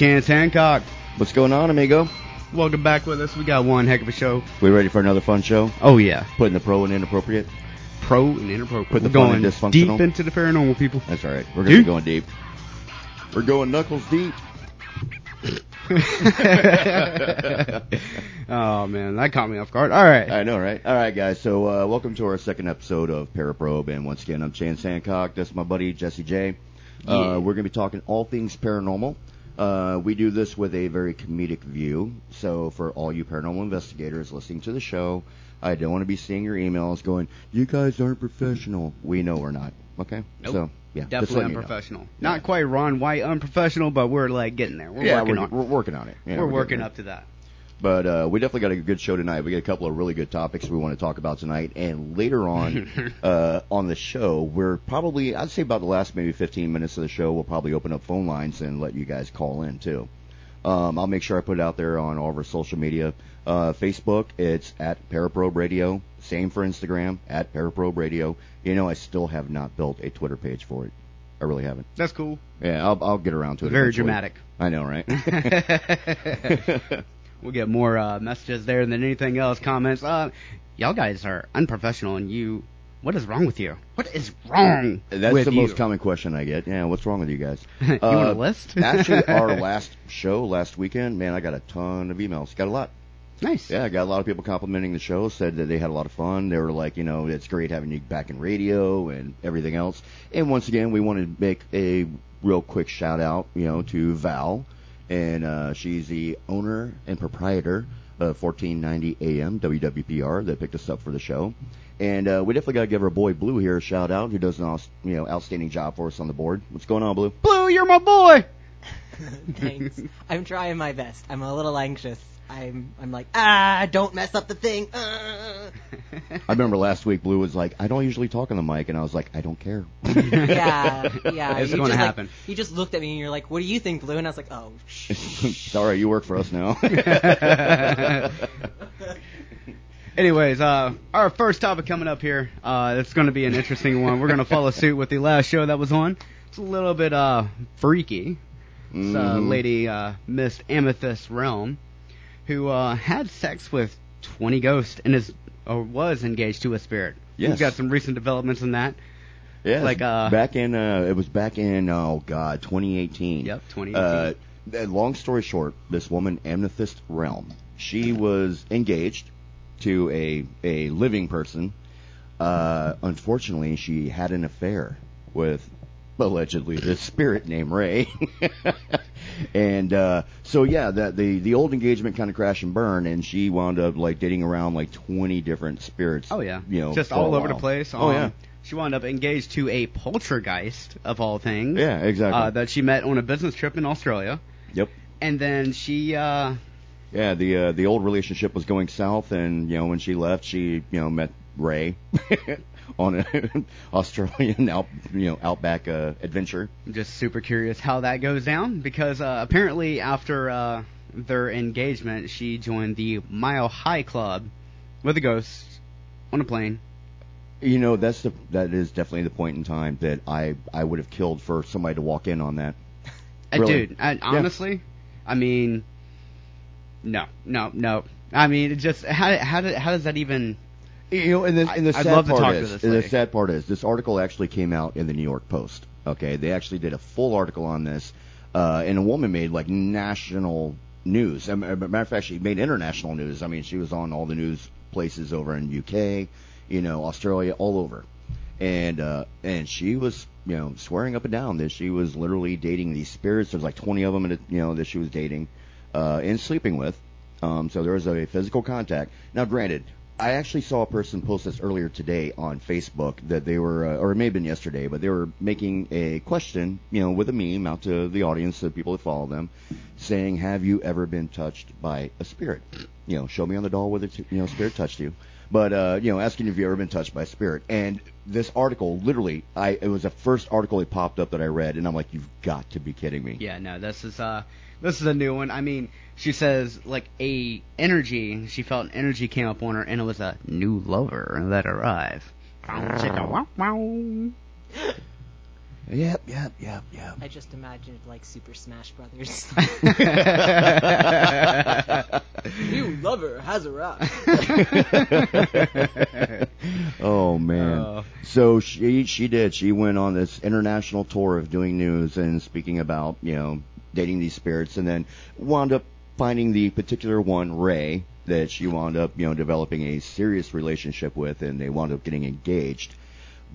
Chance Hancock. What's going on, amigo? Welcome back with us. We got one heck of a show. We ready for another fun show? Oh yeah, Putting the pro and inappropriate? pro and inappropriate. Put the going dysfunctional. deep into the paranormal, people. That's all right. We're gonna Dude. be going deep. We're going knuckles deep. oh man, that caught me off guard. All right. I know, right? All right, guys. So, uh, welcome to our second episode of Paraprobe, and once again, I'm Chance Hancock. That's my buddy Jesse J. Yeah. Uh, we're gonna be talking all things paranormal. Uh, we do this with a very comedic view. So, for all you paranormal investigators listening to the show, I don't want to be seeing your emails going, "You guys aren't professional." We know we're not. Okay. Nope. So, yeah, Definitely letting you know. unprofessional. Yeah. Not quite Ron White unprofessional, but we're like getting there. We're yeah, working we're, on. we're working on it. Yeah, we're getting working up to that. But uh, we definitely got a good show tonight. We got a couple of really good topics we want to talk about tonight, and later on uh, on the show, we're probably I'd say about the last maybe 15 minutes of the show, we'll probably open up phone lines and let you guys call in too. Um, I'll make sure I put it out there on all of our social media. Uh, Facebook, it's at Paraprobe Radio. Same for Instagram, at Paraprobe Radio. You know, I still have not built a Twitter page for it. I really haven't. That's cool. Yeah, I'll, I'll get around to it. Very eventually. dramatic. I know, right? We'll get more uh, messages there than anything else. Comments. Uh, y'all guys are unprofessional, and you. What is wrong with you? What is wrong That's the you? most common question I get. Yeah, what's wrong with you guys? you Uh, want a list? actually, our last show last weekend, man, I got a ton of emails. Got a lot. nice. Yeah, I got a lot of people complimenting the show. Said that they had a lot of fun. They were like, you know, it's great having you back in radio and everything else. And once again, we wanted to make a real quick shout out, you know, to Val, and uh, she's the owner and proprietor of 1490 AM WWPR that picked us up for the show. And uh, we definitely got to give our boy Blue here a shout out, who does an you know outstanding job for us on the board. What's going on, Blue? Blue, you're my boy. Thanks. I'm trying my best. I'm a little anxious. I'm I'm like, ah, don't mess up the thing. Uh. I remember last week Blue was like, I don't usually talk on the mic, and I was like, I don't care. yeah, yeah. It's you gonna just, like- happen. you just looked at me and you're like, what do you think, Blue? And I was like, oh, shh. All right, you work for us now. Anyways, uh, our first topic coming up here. Uh, it's going to be an interesting one. We're going to follow suit with the last show that was on. It's a little bit uh freaky. A Mhm. lady, uh, Miss Amethyst Realm, who uh, had sex with 20 ghosts and is or was engaged to a spirit. Yes. We've got some recent developments in that. Yeah, Like, uh, back in uh, it was back in oh god, 2018. Yep, 2018. Uh, uh, long story short, this woman Amethyst Realm, she was engaged to a a living person. Uh, unfortunately, she had an affair with allegedly this spirit named Ray. and uh, so yeah, that the the old engagement kind of crashed and burned, and she wound up like dating around like 20 different spirits. Oh yeah, you know, just all over the place. Oh Um, yeah. She wound up engaged to a poltergeist of all things. Yeah, exactly. Uh, that she met on a business trip in Australia, Yep. and then she uh, Yeah, the uh, the old relationship was going south, and you know when she left, she you know met Ray on an Australian out you know outback uh, adventure. Just super curious how that goes down because uh, apparently after uh, their engagement, she joined the Mile High Club with a ghost on a plane. You know that's the that is definitely the point in time that I I would have killed for somebody to walk in on that. Uh, Really? Dude, I, honestly, I mean, no, no, no. I mean, it just how how did, how does that even? You know, and the, and the I'd sad part is, the sad part is, this article actually came out in the New York Post. Okay, they actually did a full article on this, uh, and a woman made like national news. As a matter of fact, she made international news. I mean, she was on all the news places over in UK, you know, Australia, all over, and uh, and she was, you know, swearing up and down that she was literally dating these spirits. There's like 20 of them, you know, that she was dating uh, and sleeping with. Um, so there was a physical contact. Now, granted, I actually saw a person post this earlier today on Facebook that they were, uh, or it may have been yesterday, but they were making a question, you know, with a meme out to the audience, the people that follow them, saying, "Have you ever been touched by a spirit? You know, show me on the doll whether t- you know spirit touched you." But uh, you know, asking if you ever been touched by a spirit. And this article, literally, I it was the first article that popped up that I read, and I'm like, "You've got to be kidding me!" Yeah, no, this is uh, this is a new one. I mean, she says like a energy. She felt an energy came up on her, and it was a new lover that arrived. Chicka wow wow. Yep, yep, yep, yep. I just imagined like Super Smash Brothers. New lover has arrived. oh man. Uh. so she she did. She went on this international tour of doing news and speaking about you know dating these spirits, and then wound up finding the particular one, Ray, that she wound up you know developing a serious relationship with, and they wound up getting engaged.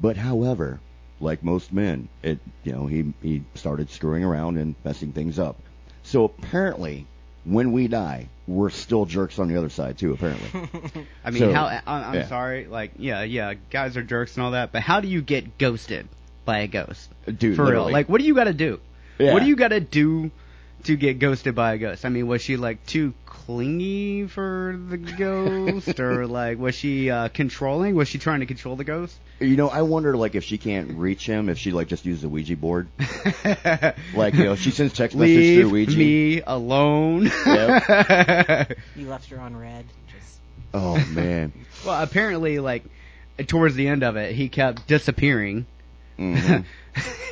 But however, like most men, it you know he he started screwing around and messing things up. So apparently, when we die, we're still jerks on the other side too. Apparently. I mean, So, how? I, I'm yeah. sorry. Like, yeah, yeah, guys are jerks and all that, but how do you get ghosted by a ghost? Dude, For literally. real. Like, what do you got to do? Yeah. What do you got to do to get ghosted by a ghost? I mean, was she like too clingy for the ghost, or like was she uh, controlling? Was she trying to control the ghost? You know, I wonder like if she can't reach him, if she like just uses a Ouija board. Like you know, she sends text message Leave through Ouija. me alone. You left her on red. Just Oh man. well, apparently, like towards the end of it, he kept disappearing. Hmm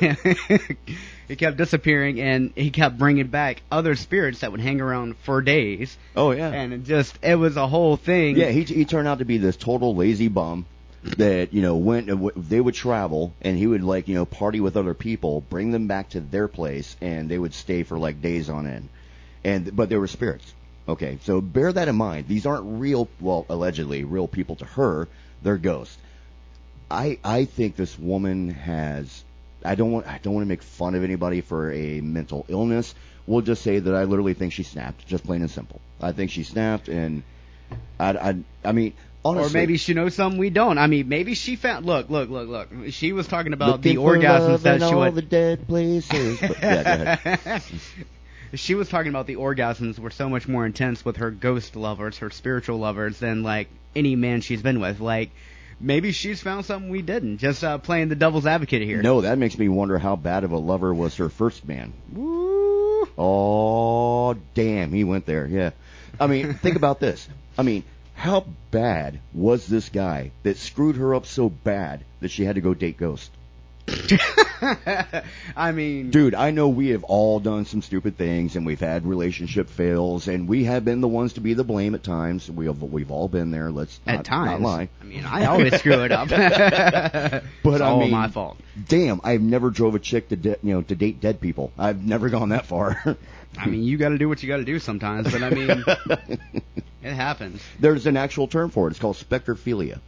he kept disappearing, and he kept bringing back other spirits that would hang around for days, Oh yeah. and it just it was a whole thing. yeah, he he turned out to be this total lazy bum that you know went they would travel and he would like you know party with other people, bring them back to their place, and they would stay for like days on end. And but they were spirits. Okay, so bear that in mind. These aren't real, well, allegedly real people to her. They're ghosts. I I think this woman has. I don't want I don't want to make fun of anybody for a mental illness. We'll just say that I literally think she snapped, just plain and simple. I think she snapped, and I I I mean honestly, Or maybe she knows something we don't. I mean, maybe she found. Look, look, look, look. She was talking about the orgasms that she all would. the dead places. But, yeah, go ahead. she was talking about the orgasms were so much more intense with her ghost lovers, her spiritual lovers, than like any man she's been with. Like maybe she's found something we didn't. Just uh, playing the devil's advocate here. No, that makes me wonder how bad of a lover was her first man. Woo. Oh, damn, he went there. Yeah. I mean, think about this. I mean, how bad was this guy that screwed her up so bad that she had to go date Ghost? I mean, Dude, I know we have all done some stupid things and we've had relationship fails and we have been the ones to be the blame at times. We have, we've all been there. Let's at not, times. not lie. I mean, I always screw it up. but it's I all mean- my fault. Damn, I've never drove a chick to de- you know to date dead people. I've never gone that far. I mean, you got to do what you got to do sometimes. But I mean, it happens. There's an actual term for it. It's called spectrophilia.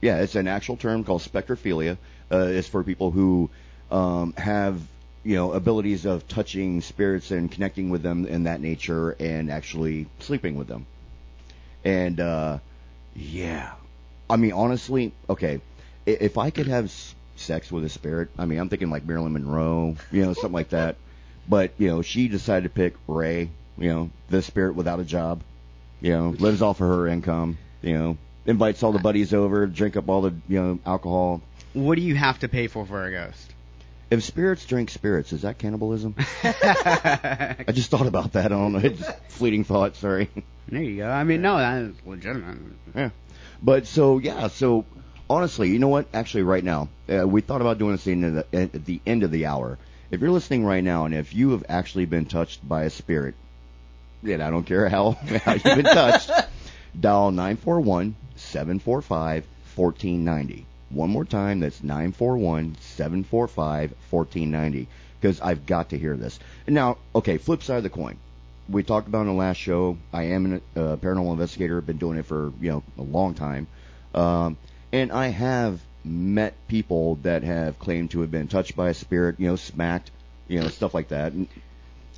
Yeah, it's an actual term called spectrophilia. Uh, it's for people who um, have you know abilities of touching spirits and connecting with them in that nature, and actually sleeping with them. And uh, yeah, I mean honestly, okay, if I could have sex with a spirit, I mean I'm thinking like Marilyn Monroe, you know, something like that. But you know, she decided to pick Ray, you know, the spirit without a job, you know, lives off of her income, you know, invites all the buddies over, drink up all the you know alcohol. What do you have to pay for for a ghost? If spirits drink spirits, is that cannibalism? I just thought about that. I don't know. It's fleeting thought. Sorry. There you go. I mean, no, that's legitimate. Yeah. But so yeah, so honestly, you know what? Actually, right now, uh, we thought about doing this at the, end of the, at the end of the hour. If you're listening right now, and if you have actually been touched by a spirit, then I don't care how how you've been touched, dial nine four one seven four five fourteen ninety. One more time, that's nine four one seven four five fourteen ninety. Because I've got to hear this. Now, okay, flip side of the coin we talked about in the last show. I am a uh, paranormal investigator. Been doing it for you know a long time, um, and I have met people that have claimed to have been touched by a spirit, you know, smacked, you know, stuff like that. And,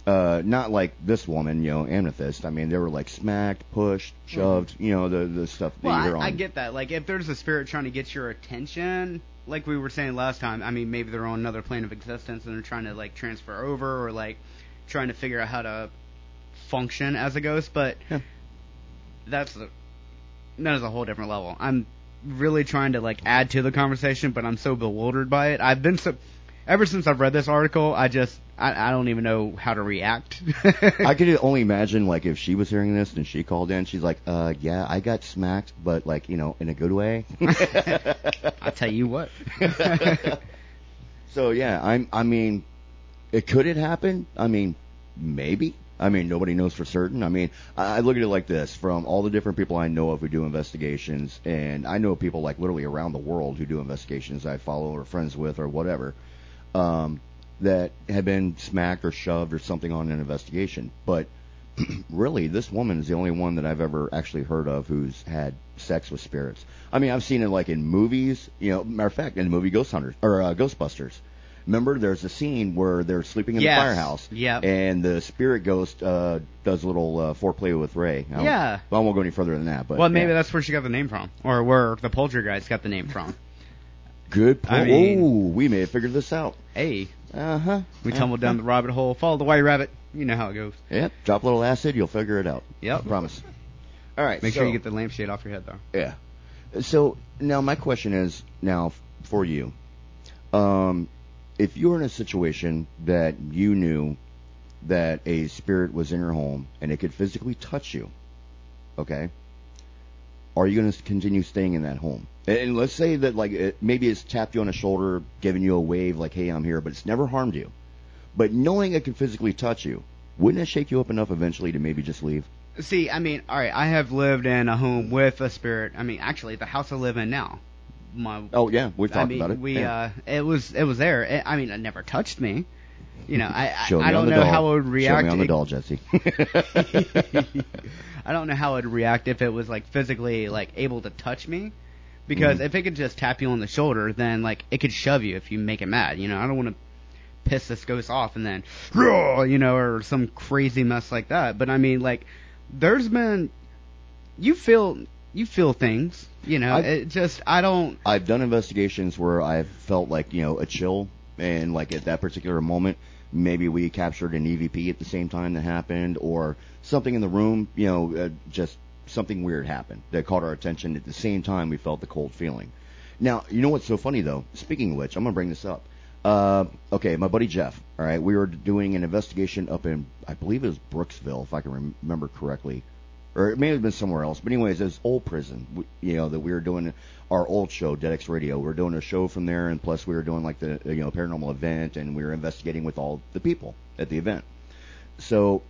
Uh, not like this woman, you know, Amethyst. I mean, they were like smacked, pushed, shoved, you know, the the stuff that Well, you hear I, I get that. Like, if there's a spirit trying to get your attention, like we were saying last time, I mean, maybe they're on another plane of existence and they're trying to like transfer over or like trying to figure out how to function as a ghost. But Yeah. that's a, that is a whole different level. I'm really trying to like add to the conversation, but I'm so bewildered by it. I've been so ever since I've read this article, I just I, I don't even know how to react. I could only imagine, like, if she was hearing this and she called in, she's like, uh, yeah, I got smacked, but, like, you know, in a good way. I tell you what. So yeah, I'm. I mean, it could it happen? I mean, maybe. I mean, nobody knows for certain. I mean, I I look at it like this: from all the different people I know of who do investigations, and I know people like literally around the world who do investigations I follow or friends with or whatever, um, that have been smacked or shoved or something on an investigation. But really, this woman is the only one that I've ever actually heard of who's had sex with spirits. I mean, I've seen it like in movies. You know, matter of fact, in the movie Ghost Hunters or uh, Ghostbusters. Remember, there's a scene where they're sleeping in Yes. the firehouse, Yep. and the spirit ghost uh, does a little uh, foreplay with Ray. I Yeah. Well, I won't go any further than that. But well, maybe yeah. that's where she got the name from, or where the poltergeist got the name from. good. I point. mean- oh, we may have figured this out. Hey, Uh huh. we tumbled down the rabbit hole, followed the white rabbit. You know how it goes. Yep. Drop a little acid, you'll figure it out. Yep. Promise. All right. Make sure you get the lampshade off your head, though. Yeah. So now my question is now for you. Um, if you were in a situation that you knew that a spirit was in your home and it could physically touch you, okay? Are you going to continue staying in that home? And, let's say that like it, maybe it's tapped you on the shoulder, giving you a wave like, "Hey, I'm here," but it's never harmed you. But knowing it can physically touch you, wouldn't it shake you up enough eventually to maybe just leave? See, I mean, all right, I have lived in a home with a spirit. I mean, actually, the house I live in now, my Oh yeah, we've talked I mean, about it. we Yeah. uh, it was it was there. It, I mean, it never touched me. You know, I I, I don't know doll. how it would react. Show me on the doll, Jesse. I don't know how it'd react if it was like physically like able to touch me. Because Mhm. if it could just tap you on the shoulder, then like it could shove you if you make it mad. You know, I don't want to piss this ghost off and then, you know, or some crazy mess like that. But I mean, like, there's been, you feel, you feel things. You know, I- it just I don't. I've done investigations where I've felt like you know a chill, and like at that particular moment, maybe we captured an EVP at the same time that happened, or something in the room, you know, uh, just something weird happened that caught our attention. At the same time, we felt the cold feeling. Now, you know what's so funny though? Speaking of which, I'm gonna bring this up. Uh, okay, my buddy Jeff. All right, we were doing an investigation up in, I believe it was Brooksville, if I can remember correctly, or it may have been somewhere else. But anyways, was old prison. You know that we were doing our old show, Dead X Radio. We are doing a show from there, and plus we were doing like the you know paranormal event, and we were investigating with all the people at the event. So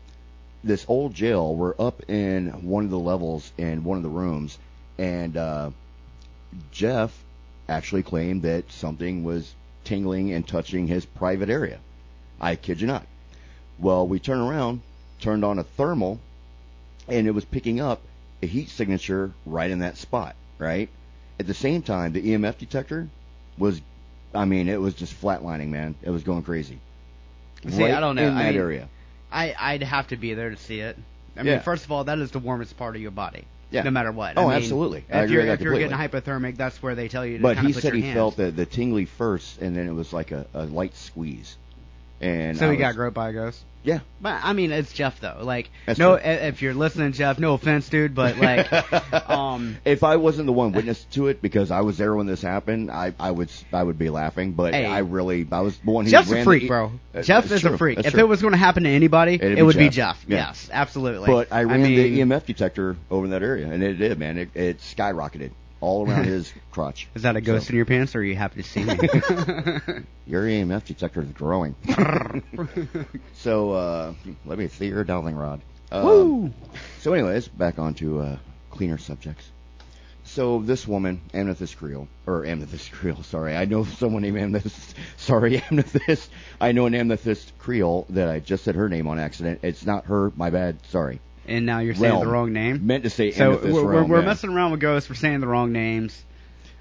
this old jail, we're up in one of the levels in one of the rooms, and uh, Jeff actually claimed that something was tingling and touching his private area. I kid you not. Well, we turned around, turned on a thermal, and it was picking up a heat signature right in that spot, right? At the same time, the EMF detector was, I mean, it was just flatlining, man. It was going crazy. See, right I don't know. In I that mean, area. I I'd have to be there to see it. I mean, Yeah. first of all, that is the warmest part of your body. Yeah. No matter what. Oh, I mean, absolutely. I If you're if you're getting hypothermic, that's where they tell you to But kind he said he hands. felt the, the tingly first, and then it was like a, a light squeeze. And So I he got was- groped by a ghost. Yeah. But I mean, it's Jeff though. Like, That's no, true. if you're listening, Jeff, no offense, dude, but like, um, if I wasn't the one witness to it because I was there when this happened, I I would I would be laughing. But Hey. I really I was the one who Jeff's a the- freak, bro. Uh, Jeff is a freak. That's If true. it was going to happen to anybody, It'd it be would be Jeff. Jeff. Yeah. Yes, absolutely. But I ran mean, the EMF detector over in that area, and it did, man. It, it skyrocketed all around his crotch. Is that a ghost So, in your pants, or are you happy to see me? Your EMF detector is growing. so uh, let me see your dowsing rod. Um! So, anyways, back onto uh, cleaner subjects. So this woman, Amethyst Creel, or Amethyst Creel, sorry, I know someone named Amethyst. Sorry, Amethyst. I know an Amethyst Creel that I just said her name on accident. It's not her. My bad. Sorry. And now you're saying Realm. the wrong name. Meant to say So Amethyst we're, we're, Realm. we're yeah. messing around with ghosts. We're saying the wrong names.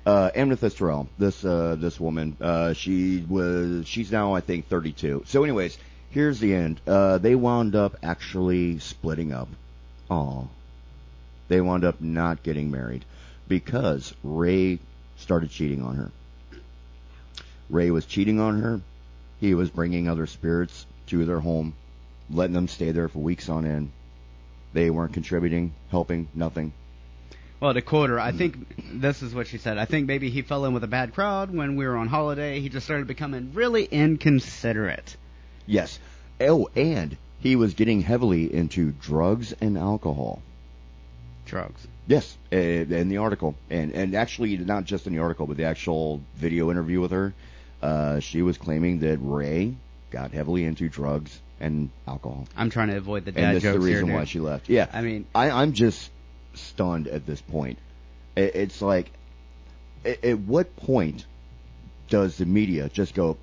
uh, Amethyst Realm. This uh, this woman, uh, she was she's now I think 32. So, anyways, here's the end. Uh, they wound up actually splitting up. Aw. They wound up not getting married because Ray started cheating on her. Ray was cheating on her. He was bringing other spirits to their home, letting them stay there for weeks on end. They weren't contributing, helping, nothing. Well, to quote her, I think this is what she said. I think maybe he fell in with a bad crowd when we were on holiday. He just started becoming really inconsiderate. Yes. Oh, and he was getting heavily into drugs and alcohol. Drugs. Yes, uh, in the article, and and actually not just in the article, but the actual video interview with her. Uh, she was claiming that Ray got heavily into drugs and alcohol, I'm trying to avoid the dad and that's the reason here. why she left. Yeah, I mean, I, I'm just stunned at this point. It, it's like, at, at what point does the media just go,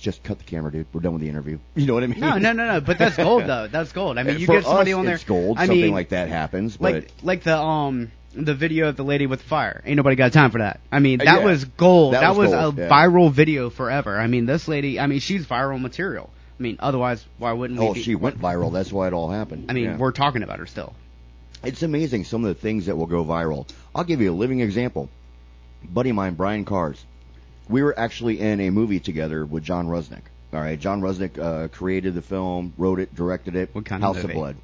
just cut the camera, dude? We're done with the interview. You know what I mean? no, no, no, no. But that's gold, though. That's gold. I mean, you For get somebody us, on there. It's gold. I Something mean, like that happens, but like like the um the video of the lady with the fire. Ain't nobody got time for that. I mean, that yeah. was gold. That That, was was, gold, a yeah. viral video forever. I mean, this lady. I mean, she's viral material. I mean, otherwise, why wouldn't we? oh, be, she went viral. That's why it all happened. I mean, Yeah. we're talking about her still. It's amazing some of the things that will go viral. I'll give you a living example. Buddy of mine, Brian Cars. We were actually in a movie together with John Rusnick. All right, John Rusnick uh, created the film, wrote it, directed it. What kind of House movie? of Blood.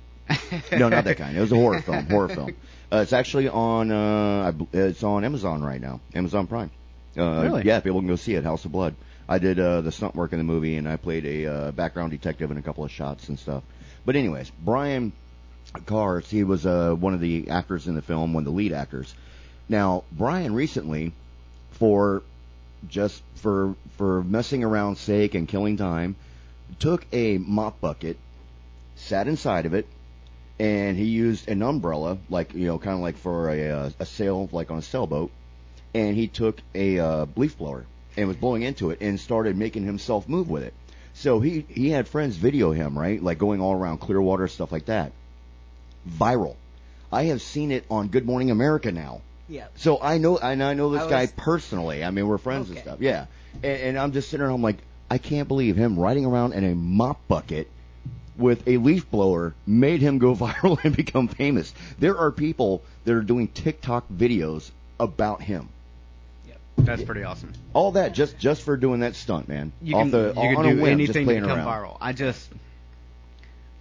no, not that kind. It was a horror film. Horror film. Uh, it's actually on. Uh, it's on Amazon right now. Amazon Prime. Uh, Really? Yeah, people can go see it. House of Blood. I did uh, the stunt work in the movie, and I played a uh, background detective in a couple of shots and stuff. But anyways, Brian Cars, he was uh, one of the actors in the film, one of the lead actors. Now, Brian recently, for just for for messing around sake and killing time, took a mop bucket, sat inside of it, and he used an umbrella, like you know, kind of like for a uh, a sail, like on a sailboat, and he took a uh, leaf blower and was blowing into it and started making himself move with it. So he he had friends video him, right, like going all around Clearwater stuff like that. Viral. I have seen it on Good Morning America now. Yeah. So I know, and I know this I guy was- personally. I mean, we're friends and stuff. Yeah, and, and I'm just sitting there. I'm like, I can't believe him riding around in a mop bucket with a leaf blower made him go viral and become famous. There are people that are doing TikTok videos about him. That's pretty awesome. All that just just for doing that stunt, man. You Off can the, you on can a do whim, just anything to playing become around. viral. I just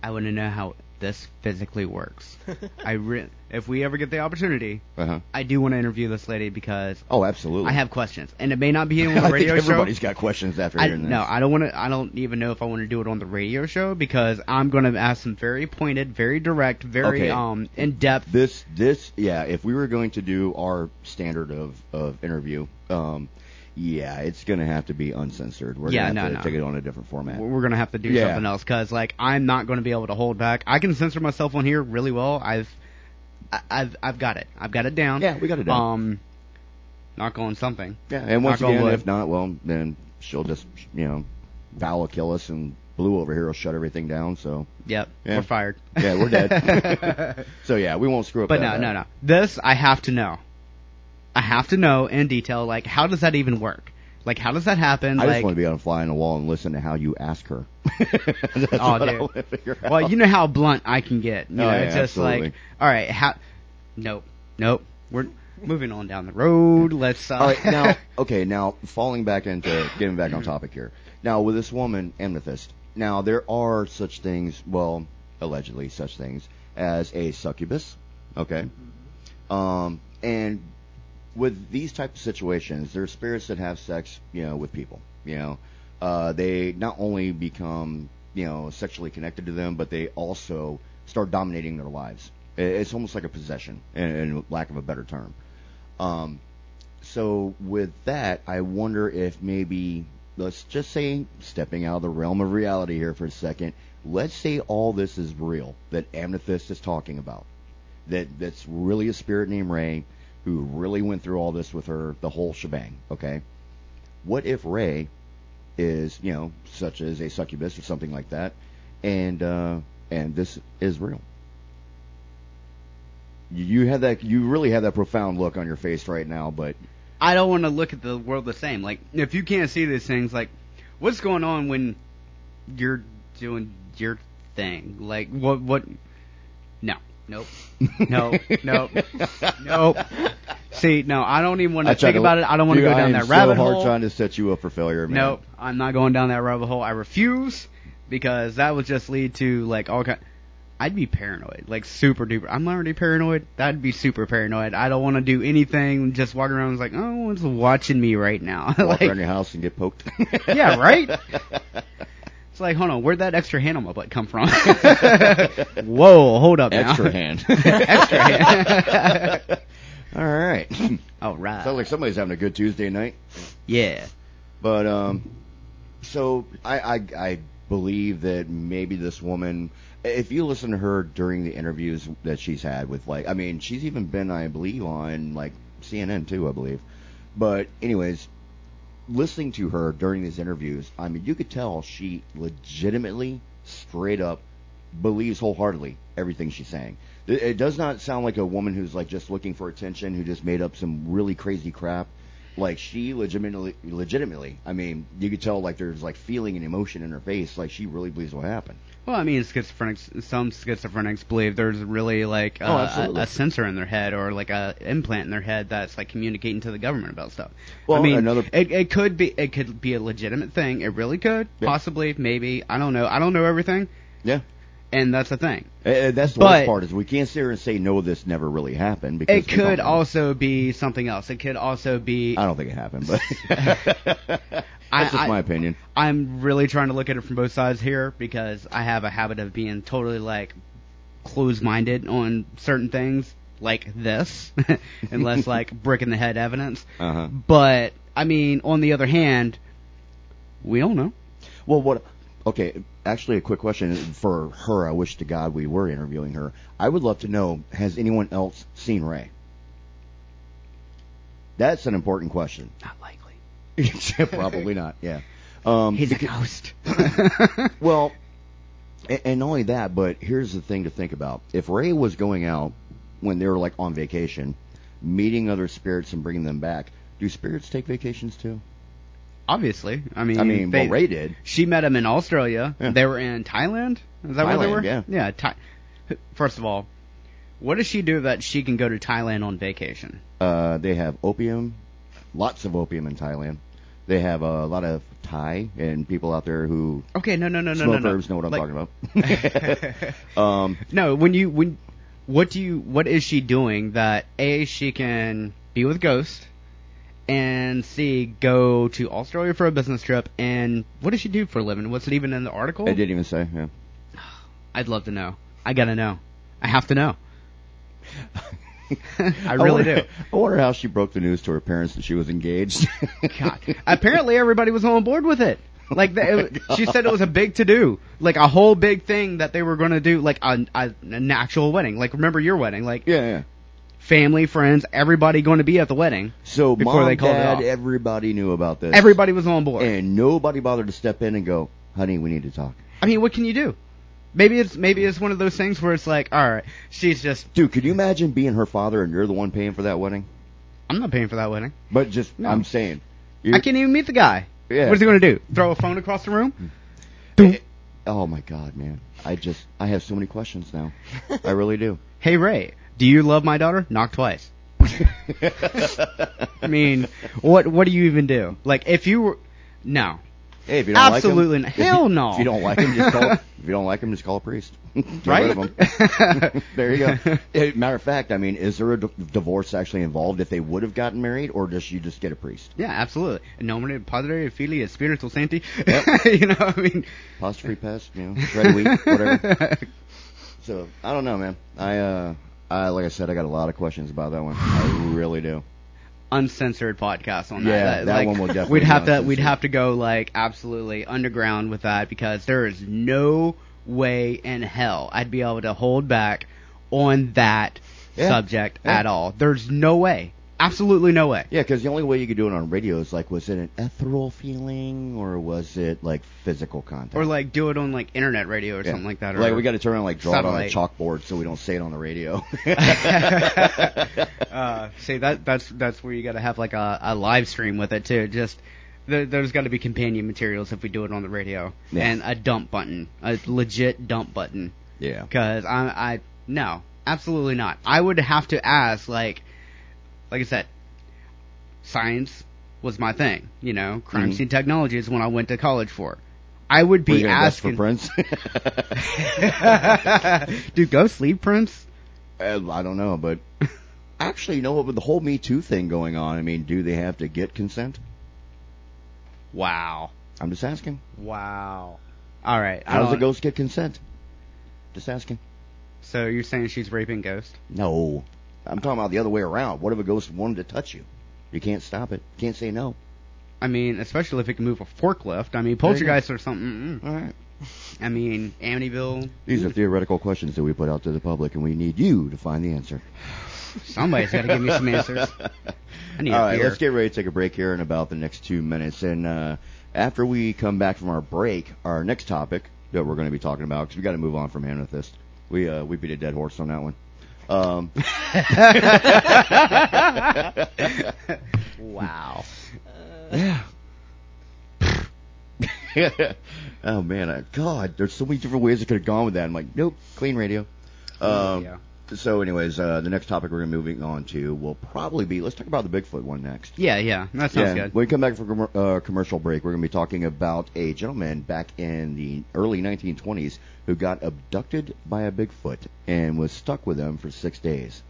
I want to know how this physically works. I re- if we ever get the opportunity, Uh-huh. I do want to interview this lady because Oh, absolutely. I have questions, and it may not be on the radio think show. everybody's got questions after I, hearing this. no, I don't want to. I don't even know if I want to do it on the radio show because I'm going to ask some very pointed, very direct, very Okay. um in depth. This this yeah, if we were going to do our standard of of interview, um, yeah, it's gonna have to be uncensored. We're Yeah, gonna have no, to no. take it on a different format. We're going to have to do Yeah. something else because like I'm not going to be able to hold back. I can censor myself on here really well. I've I've I've got it. I've got it down. Yeah, we got it down. Um, knock on something. Yeah, and once Knock again, wood. if not, well, then she'll just you know, Val will kill us, and Blue over here will shut everything down. So Yep, Yeah. we're fired. yeah, we're dead. so yeah, we won't screw up. But no, bad. no, no. This I have to know. I have to know in detail. Like, how does that even work? Like, how does that happen? I like, just want to be on a fly on the wall and listen to how you ask her. That's Oh, what dude. want figure out. well, you know how blunt I can get. You Oh, know, yeah, it's just absolutely. like, all right, how? Nope, nope. We're moving on down the road. Let's. Uh, All right, now, okay, now falling back into getting back on topic here. Now, with this woman, amethyst. Now, there are such things, well, allegedly such things as a succubus. Okay, um, and with these type of situations, there are spirits that have sex, you know, with people. You know, uh, they not only become, you know, sexually connected to them, but they also start dominating their lives. It's almost like a possession, in, in lack of a better term. Um, so with that, I wonder if maybe let's just say stepping out of the realm of reality here for a second. Let's say all this is real that Amethyst is talking about. That that's really a spirit named Ray who really went through all this with her, the whole shebang. Okay, what if Ray is you know such as a succubus or something like that, and uh, and this is real? You- have that. You really have that profound look on your face right now, but I don't want to look at the world the same. Like, if you can't see these things, like, what's going on when you're doing your thing? Like, what, what? No, nope, no, nope, nope. See, no, I don't even want to think about it. I don't want to go down that so rabbit hard hole. trying to set you up for failure, man. Nope, I'm not going down that rabbit hole. I refuse because that would just lead to like all kind. I'd be paranoid, like super duper. I'm already paranoid. That'd be super paranoid. I don't want to do anything. Just walk around and like, oh, one's watching me right now. Walk like, around your house and get poked. yeah, right. It's like, hold on, where'd that extra hand on my butt come from? Whoa, hold up now. Extra hand. extra hand. All right. All right. Sounds like somebody's having a good Tuesday night. yeah. But um, so I, I I believe that maybe this woman, if you listen to her during the interviews that she's had with like, I mean, she's even been, I believe, on like CNN too, I believe. But anyways, listening to her during these interviews, I mean, you could tell she legitimately, straight up, believes wholeheartedly everything she's saying. It, does not sound like a woman who's like just looking for attention, who just made up some really crazy crap. Like she legitimately, legitimately. I mean, you could tell like there's like feeling and emotion in her face. Like she really believes what happened. Well, I mean, schizophrenics. Some schizophrenics believe there's really like Oh, uh, a, absolutely. a, a sensor in their head or like a implant in their head that's like communicating to the government about stuff. Well, I mean, another- it, it could be it could be a legitimate thing. It really could, Yeah. possibly, maybe. I don't know. I don't know everything, Yeah. And that's the thing. Uh, uh, that's the But- worst part is we can't sit here and say no, this never really happened because It could also be something else. It could also be. I don't think it happened, but that's I- just I- my opinion. I'm really trying to look at it from both sides here because I have a habit of being totally like closed-minded on certain things like this, unless like brick in the head evidence. Uh-huh. But I mean, on the other hand, we don't know. Well, what? Okay, actually, a quick question for her. I wish to God we were interviewing her. I would love to know: Has anyone else seen Ray? That's an important question. Not likely. Probably not. Yeah. Um, He's a ghost. Well, and, and not only that, but here's the thing to think about: if Ray was going out when they were like on vacation, meeting other spirits and bringing them back, do spirits take vacations too? Obviously, I mean, I mean, they, well, Ray did. She met him in Australia. Yeah. They were in Thailand. Is that where they were? yeah. Yeah. Thai- First of all, what does she do that she can go to Thailand on vacation? Uh, they have opium, lots of opium in Thailand. They have a lot of Thai and people out there who Okay, no, no, no, no, no, no. herbs know what I'm Like- talking about. um, No, when you when what do you what is she doing that a she can be with Ghost and c go to Australia for a business trip and what does she do for a living? Was it even in the article? I didn't even say. Yeah. I'd love to know. I gotta know. I have to know. I really wonder, do. I wonder how she broke the news to her parents that she was engaged. God. Apparently, everybody was on board with it. Like the, oh it, she said, it was a big to do, like a whole big thing that they were going to do, like a, a, an actual wedding. Like remember your wedding, like yeah, yeah. Family, friends, everybody going to be at the wedding. So Before mom, they called it dad, off. everybody knew about this. Everybody was on board. and nobody bothered to step in and go, "Honey, we need to talk." I mean, what can you do? Maybe it's maybe it's one of those things where it's like, all right, she's just Dude, could you imagine being her father and you're the one paying for that wedding? I'm not paying for that wedding. But just, No. I'm saying. I can't even meet the guy. Yeah. What is he going to do? Throw a phone across the room? Hmm. Oh my God, man! I just, I have so many questions now. I really do. Hey Ray, do you love my daughter? Knock twice. I mean, what what do you even do? Like if you were no. Hey, if you don't Absolutely like him, Hell you, no. If you don't like him, just call. if you don't like him, just call a priest. Get Right? rid of him. there you go. Matter of fact, I mean, is there a d- divorce actually involved if they would have gotten married, or does she just get a priest? Yeah, absolutely. Nomine Padre Fili Spiritus Sancti. Yep. you know, I mean Apostrophe pest, you know, red wheat, whatever. So I don't know, man. I, uh, Like I said, I got a lot of questions about that one. I really do. uncensored podcast on that. Yeah, that. that like, one will definitely We'd be have to we'd have to go like absolutely underground with that because there is no way in hell I'd be able to hold back on that Yeah, subject yeah. at all. There's no way. Absolutely no way. Yeah, because the only way you could do it on radio is like, was it an ethereal feeling or was it like physical contact? Or like do it on like internet radio or Yeah. something like that. Or Like we got to turn around, like draw it on a chalkboard so we don't say it on the radio. uh, see that that's that's where you got to have like a, a live stream with it too. Just there, there's got to be companion materials if we do it on the radio, Yeah. and a dump button, a legit dump button. yeah. Because I I no, absolutely not. I would have to ask like, like I said, science was my thing. You know, crime Mhm. scene technology is what I went to college for. I would be asking. for Prince. Dude, go sleep, Prince. Uh, I don't know, but actually, you know what? With the whole Me Too thing going on, I mean, do they have to get consent? Wow. I'm just asking. Wow. All right. How does a ghost get consent? Just asking. So you're saying she's raping Ghost? No, I'm talking about the other way around. What if a ghost wanted to touch you? You can't stop it. You can't say no. I mean, especially if it can move a forklift. I mean, poltergeist or something. mm, All right. I mean, Amityville. These are theoretical questions that we put out to the public, and we need you to find the answer. Somebody's got to give me some answers. I need All right, beer. let's get ready to take a break here in about the next two minutes. And uh, after we come back from our break, our next topic that we're going to be talking about, because we got to move on from Amethyst. We uh, we beat a dead horse on that one. Um, wow. yeah. oh man, I, God, there's so many different ways it could have gone with that. I'm like, nope, clean radio. Um, yeah. So, anyways, uh, the next topic we're going to be moving on to will probably be let's talk about the Bigfoot one next. Yeah, yeah. That sounds yeah, good. when we come back from commer- uh, commercial break, we're going to be talking about a gentleman back in the early 1920s who got abducted by a Bigfoot and was stuck with them for six days.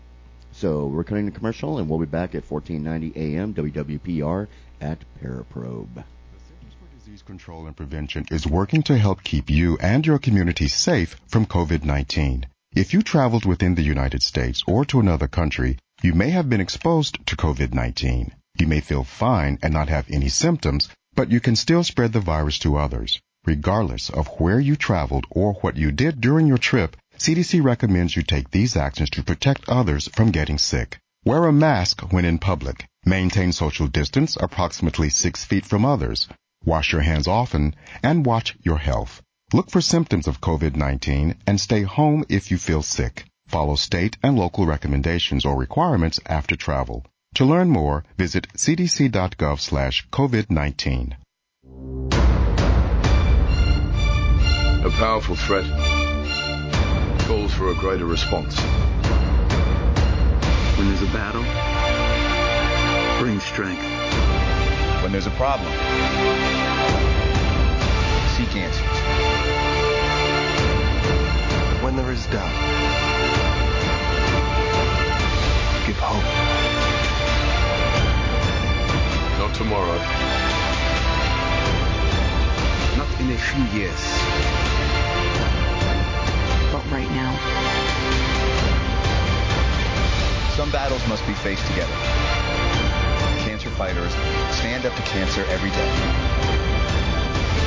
So we're cutting the commercial, and we'll be back at 1490 AM WWPR at Paraprobe. The Centers for Disease Control and Prevention is working to help keep you and your community safe from COVID-19. If you traveled within the United States or to another country, you may have been exposed to COVID-19. You may feel fine and not have any symptoms, but you can still spread the virus to others. Regardless of where you traveled or what you did during your trip, CDC recommends you take these actions to protect others from getting sick. Wear a mask when in public. Maintain social distance approximately six feet from others. Wash your hands often and watch your health. Look for symptoms of COVID-19 and stay home if you feel sick. Follow state and local recommendations or requirements after travel. To learn more, visit cdc.gov slash COVID-19. A powerful threat calls for a greater response. When there's a battle, bring strength. When there's a problem, seek answers. Is doubt, give hope. Not tomorrow. Not in a few years. but right now. Some battles must be faced together. Cancer fighters stand up to cancer every day.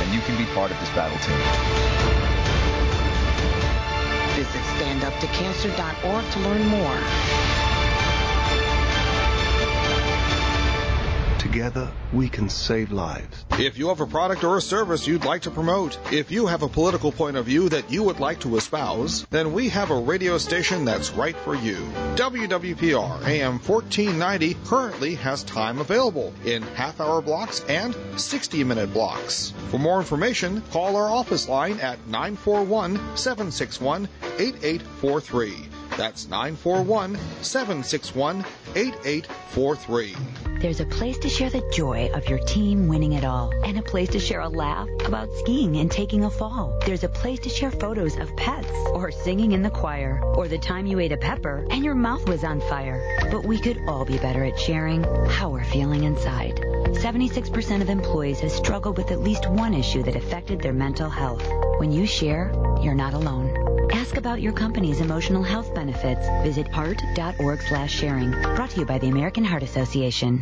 And you can be part of this battle too. Visit standuptocancer.org to learn more. Together, we can save lives. If you have a product or a service you'd like to promote, if you have a political point of view that you would like to espouse, then we have a radio station that's right for you. WWPR AM 1490 currently has time available in half hour blocks and 60 minute blocks. For more information, call our office line at 941 761 8843. That's 941 761 8843. There's a place to share the joy of your team winning it all, and a place to share a laugh about skiing and taking a fall. There's a place to share photos of pets, or singing in the choir, or the time you ate a pepper and your mouth was on fire. But we could all be better at sharing how we're feeling inside. 76% of employees have struggled with at least one issue that affected their mental health. When you share, you're not alone. Ask about your company's emotional health benefits. Visit heart.org slash sharing. Brought to you by the American Heart Association.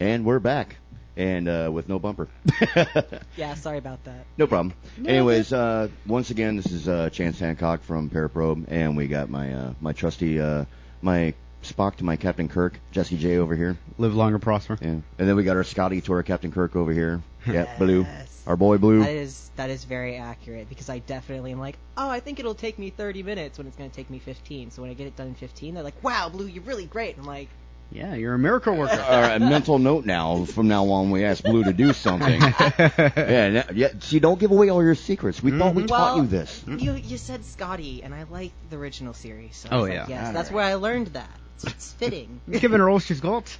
And we're back, and uh, with no bumper. Yeah, sorry about that. No problem. Anyways, uh, once again, this is uh, Chance Hancock from Paraprobe, and we got my uh, my trusty uh, my Spock to my Captain Kirk, Jesse J over here. Live longer, prosper. Yeah, and then we got our Scotty to our Captain Kirk over here. Yeah, Blue, our boy Blue. That is that is very accurate because I definitely am like, oh, I think it'll take me 30 minutes when it's going to take me 15. So when I get it done in 15, they're like, wow, Blue, you're really great. I'm like, Yeah, you're a miracle worker. All right, mental note now. From now on, we ask Blue to do something. yeah, yeah. See, don't give away all your secrets. We thought we taught you this. You you said Scotty, and I like the original series. So Oh, was like, yeah. yes, All that's where I learned that. It's fitting. Giving her all she's got.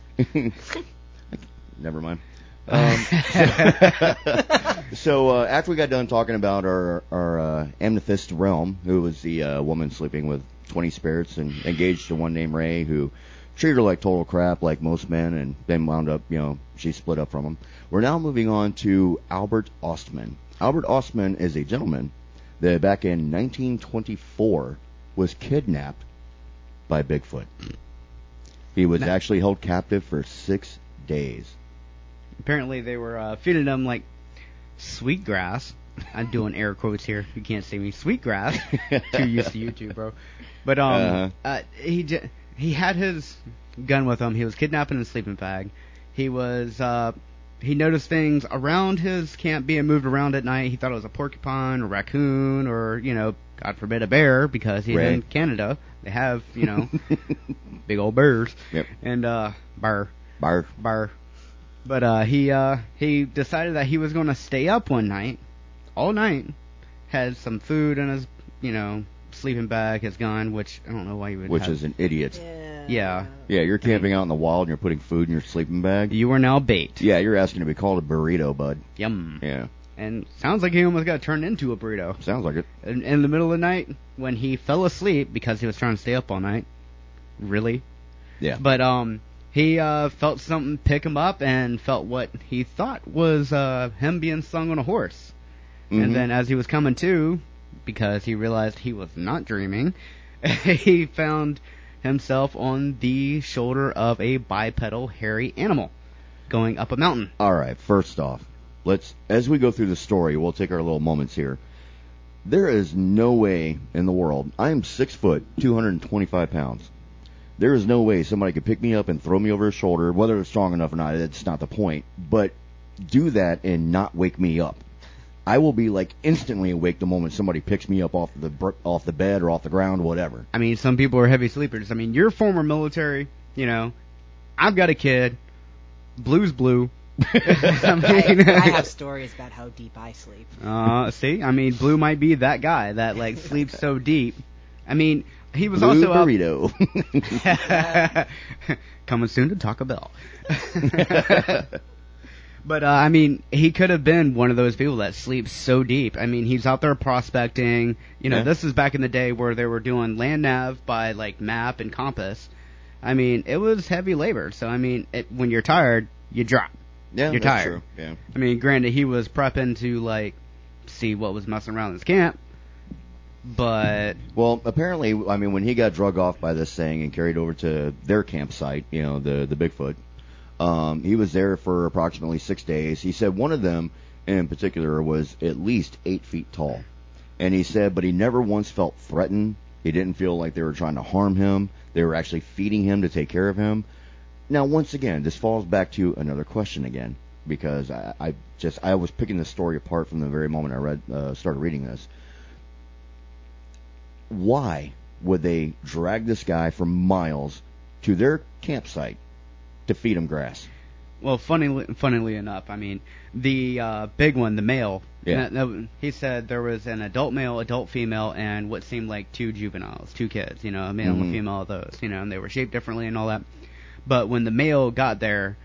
Never mind. Um, so uh, after we got done talking about our our uh, amethyst realm, who was the uh, woman sleeping with 20 spirits and engaged to one named Ray, who treated her like total crap, like most men, and then wound up, you know, she split up from him. We're now moving on to Albert Ostman. Albert Ostman is a gentleman that back in 1924 was kidnapped by Bigfoot. He was actually held captive for six days. Apparently, they were uh, feeding him like sweet grass. I'm doing air quotes here. You can't see me. Sweet grass. Too used to YouTube, bro. But um, Uh-huh. uh, he j- he had his gun with him. He was kidnapping a sleeping bag. He was uh, he noticed things around his camp being moved around at night. He thought it was a porcupine, or raccoon, or you know, God forbid, a bear because he's Right. in Canada. They have you know big old bears. Yep. And uh, bear Bar. bar. But uh, he uh, he decided that he was going to stay up one night, all night, had some food in his you know sleeping bag, his gun, which I don't know why you would. Which have- is an idiot. yeah. Yeah, Yeah, you're camping out in the wild and you're putting food in your sleeping bag. You are now bait. Yeah, you're asking to be called a burrito, bud. Yum. Yeah, And sounds like he almost got turned into a burrito. sounds like it. In, in the middle of the night, when he fell asleep because he was trying to stay up all night. Really? Yeah. But um, he uh, felt something pick him up and felt what he thought was uh, him being slung on a horse. Mhm. And then as he was coming to, because he realized he was not dreaming, he found himself on the shoulder of a bipedal hairy animal going up a mountain. All right, first off, let's as we go through the story, we'll take our little moments here. There is no way in the world. I am six foot, two hundred and twenty-five pounds. There is no way somebody could pick me up and throw me over his shoulder, whether it's strong enough or not. That's not the point. But do that and not wake me up. I will be like instantly awake the moment somebody picks me up off the off the bed or off the ground, whatever. I mean, some people are heavy sleepers. I mean, you're former military, you know. I've got a kid. Blue's blue. I mean, I, I have stories about how deep I sleep. Uh, see, I mean, Blue might be that guy that like sleeps so deep. I mean, he was Blue also up- burrito. coming soon to Taco Bell. But uh, I mean, he could have been one of those people that sleeps so deep. I mean, he's out there prospecting. You know, Yeah. this is back in the day where they were doing land nav by like map and compass. I mean, it was heavy labor. So I mean, it, when you're tired, you drop. Yeah, you're that's tired. true. Yeah. I mean, granted, he was prepping to like see what was messing around in his camp, but Well, apparently, I mean, when he got drug off by this thing and carried over to their campsite, you know, the the Bigfoot, um, he was there for approximately six days. He said one of them, in particular, was at least eight feet tall, and he said, but he never once felt threatened. He didn't feel like they were trying to harm him. They were actually feeding him to take care of him. Now, once again, this falls back to another question again, because I, I just I was picking this story apart from the very moment I read uh, started reading this why would they drag this guy for miles to their campsite to feed him grass? Well, funnily, funnily enough, I mean, the uh, big one, the male, Yeah. that- that- he said there was an adult male, adult female, and what seemed like two juveniles, two kids, you know, a male and Mhm. a female of those, you know, and they were shaped differently and all that. But when the male got there,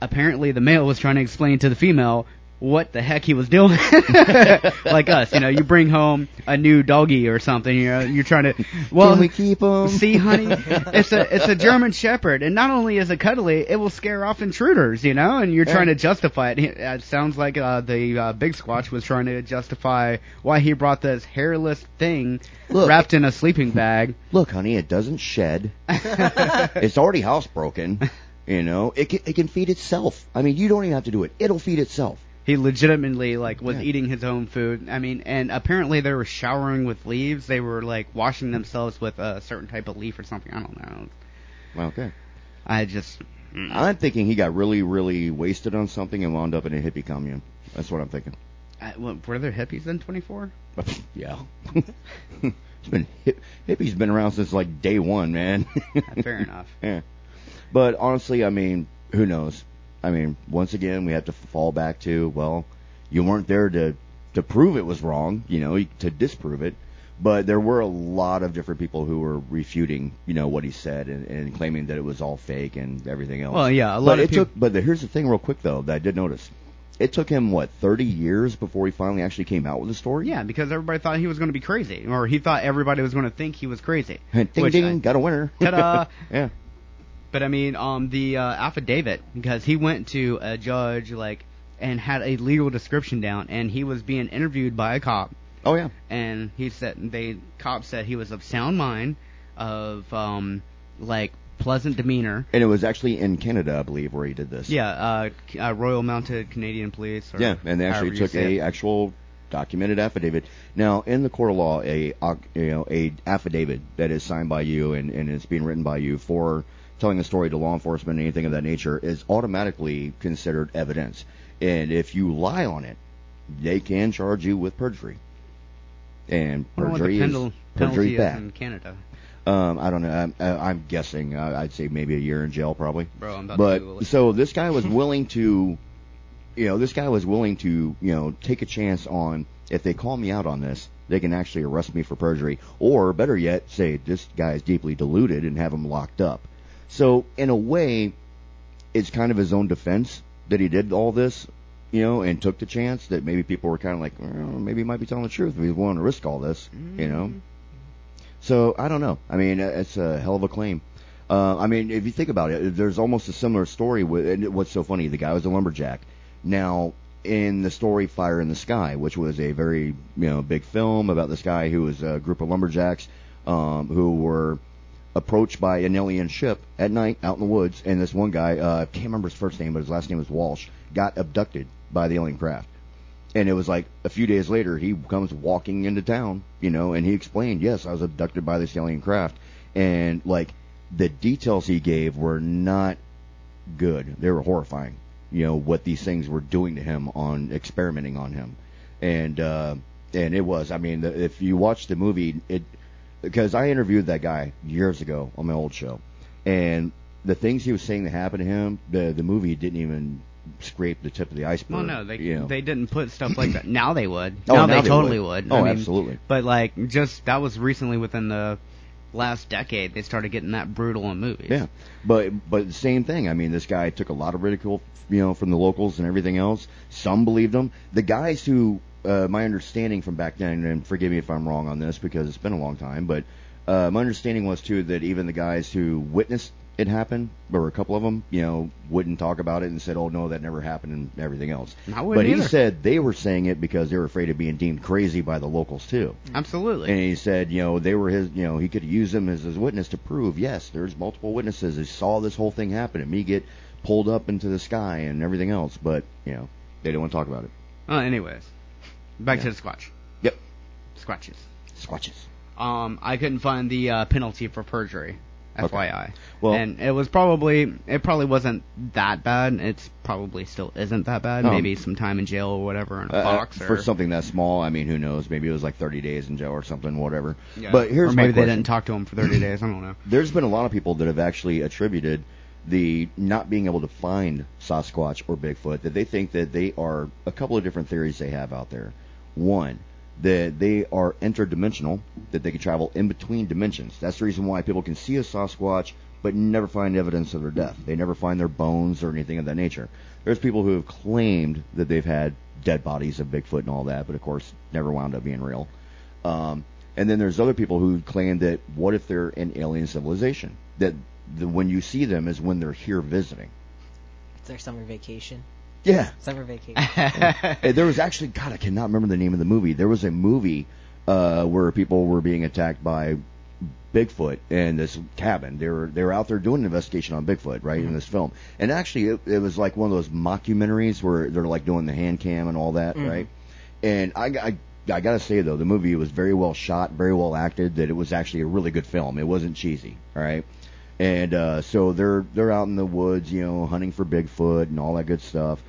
apparently the male was trying to explain to the female what the heck he was doing. like us, you know, you bring home a new doggy or something, you know, you're trying to, well, Can we keep him? See, honey, it's a it's a German Shepherd, and not only is it cuddly, it will scare off intruders, you know. And you're trying to justify it. It sounds like uh, the uh, Big Squatch was trying to justify why he brought this hairless thing Look. wrapped in a sleeping bag. Look, honey, it doesn't shed. it's already housebroken. You know, it can, it can feed itself. I mean, you don't even have to do it. It'll feed itself. He legitimately like was Yeah. eating his own food. I mean, and apparently they were showering with leaves. They were like washing themselves with a certain type of leaf or something. I don't know. Well, Okay. I just mm. I'm thinking he got really, really wasted on something and wound up in a hippie commune. That's what I'm thinking. I, what, were there hippies in 24? yeah. it's been hip, hippie's been around since like day one, man. Fair enough. Yeah. But honestly, I mean, who knows? I mean, once again, we have to fall back to well, you weren't there to to prove it was wrong, you know, to disprove it. But there were a lot of different people who were refuting, you know, what he said and, and claiming that it was all fake and everything else. Well, yeah, a lot but of it peop- took. But the, here's the thing, real quick though, that I did notice. It took him what 30 years before he finally actually came out with the story. Yeah, because everybody thought he was going to be crazy, or he thought everybody was going to think he was crazy. ding which ding, got a winner. Ta-da! yeah. But I mean, um, the uh, affidavit because he went to a judge like and had a legal description down, and he was being interviewed by a cop, Oh yeah. and he said they cop said he was of sound mind, of um, like pleasant demeanor. And it was actually in Canada, I believe, where he did this. Yeah, uh, uh, Royal Mounted Canadian Police. Or Yeah, and they actually took a it. actual documented affidavit. Now, in the court of law, a you know a affidavit that is signed by you and and it's being written by you for telling a story to law enforcement, anything of that nature, is automatically considered evidence. And if you lie on it, they can charge you with perjury. And I don't know what perjury is perjury bad. in Canada. Um, I don't know. I'm, uh, I'm guessing. Uh, I'd say maybe a year in jail, probably. Bro, I'm about to Google but it. so this guy was willing to, you know, this guy was willing to, you know, take a chance on if they call me out on this, they can actually arrest me for perjury, or better yet, say this guy is deeply deluded and have him locked up. So in a way, it's kind of his own defense that he did all this, you know, and took the chance that maybe people were kind of like, well, maybe he might be telling the truth if he's willing to risk all this, you know. So I don't know. I mean, it's a hell of a claim. Uh, I mean, if you think about it, there's almost a similar story with. And what's so funny? The guy was a lumberjack. Now, in the story Fire in the Sky, which was a very you know big film about this guy who was a group of lumberjacks um, who were approached by an alien ship at night out in the woods, and this one guy, uh, can't remember his first name, but his last name was Walsh, got abducted by the alien craft. And it was like a few days later, he comes walking into town, you know, and he explained, yes, I was abducted by this alien craft. And like the details he gave were not good. They were horrifying, you know, what these things were doing to him on experimenting on him. And, uh, and it was, I mean, the, if you watch the movie, it, because I interviewed that guy years ago on my old show, and the things he was saying that happened to him, the the movie didn't even scrape the tip of the iceberg. Well, no, they you know. they didn't put stuff like that. Now they would. Oh, now, now they, they totally would. would. Oh, I mean, absolutely. But like, just that was recently within the last decade they started getting that brutal in movies. Yeah, but but the same thing. I mean, this guy took a lot of ridicule, you know, from the locals and everything else. Some believed him. The guys who, uh, my understanding from back then, and forgive me if I'm wrong on this because it's been a long time, but uh, my understanding was too that even the guys who witnessed it happen, there were a couple of them, you know, wouldn't talk about it and said, "Oh no, that never happened," and everything else. I wouldn't but he either. said they were saying it because they were afraid of being deemed crazy by the locals too. Absolutely. And he said, you know, they were his, you know, he could use them as his witness to prove, yes, there's multiple witnesses who saw this whole thing happen and me get pulled up into the sky and everything else. But, you know, they didn't want to talk about it. Uh, anyways, back Yeah. to the Squatch. Yep. Squatches. Squatches. Um, I couldn't find the uh, penalty for perjury. Okay. FYI. Well- and it was probably it probably wasn't that bad. It's probably still isn't that bad. No. Maybe some time in jail or whatever in a Uh, box for something that small, I mean, who knows? Maybe it was like 30 days in jail or something, whatever. Yeah. But here's or maybe they didn't talk to him for 30 days. I don't know. There's been a lot of people that have actually attributed the not being able to find Sasquatch or Bigfoot that they think that they are a couple of different theories they have out there. One, that they are interdimensional, that they can travel in between dimensions. That's the reason why people can see a Sasquatch but never find evidence of their death. They never find their bones or anything of that nature. There's people who have claimed that they've had dead bodies of Bigfoot and all that, but of course never wound up being real. Um, and then there's other people who claim that what if they're an alien civilization? That the, when you see them is when they're here visiting. It's their summer vacation. Yeah. Summer vacation. There was actually, God, I cannot remember the name of the movie. There was a movie uh, where people were being attacked by Bigfoot in this cabin. They were they were out there doing an investigation on Bigfoot, right, in this film. And actually, it, it was like one of those mockumentaries where they're like doing the hand cam and all that, Mhm. right? And I, I I gotta say though, the movie was very well shot, very well acted. That it was actually a really good film. It wasn't cheesy, all right. And uh, so they're they're out in the woods, you know, hunting for Bigfoot and all that good stuff.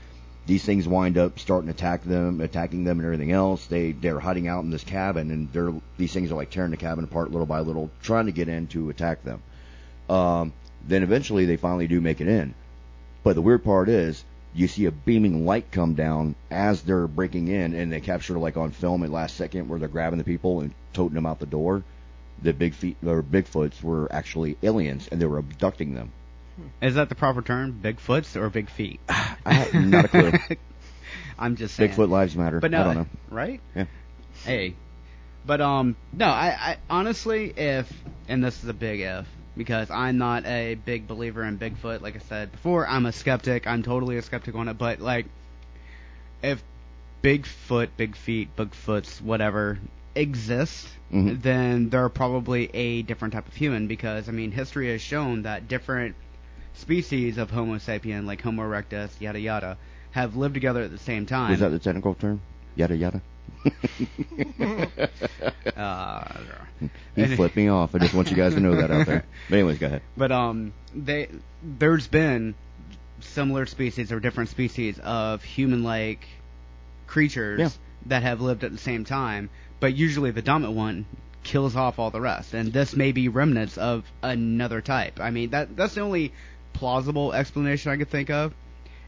These things wind up starting to attack them, attacking them, and everything else. They they're hiding out in this cabin, and they're these things are like tearing the cabin apart little by little, trying to get in to attack them. Um, then eventually they finally do make it in. But the weird part is you see a beaming light come down as they're breaking in, and they capture like on film at last second where they're grabbing the people and toting them out the door. The big feet or Bigfoots were actually aliens, and they were abducting them. Is that the proper term? Bigfoots or big feet? I have not a clue. I'm just saying. Bigfoot lives matter. But no, I don't know. right? Yeah. Hey, but um, no, I, I honestly, if and this is a big if because I'm not a big believer in Bigfoot. Like I said before, I'm a skeptic. I'm totally a skeptic on it. But like, if Bigfoot, Big Feet, Bigfoots, whatever exist, Mhm. then they're probably a different type of human because I mean, history has shown that different species of Homo sapien, like Homo erectus, yada yada, have lived together at the same time. Is that the technical term? Yada yada. Uh, he flipped me off. I just want you guys to know that out there. But anyways, go ahead. But um, they there's been similar species or different species of human-like creatures Yeah. that have lived at the same time, but usually the dominant one kills off all the rest, and this may be remnants of another type. I mean, that that's the only plausible explanation I could think of,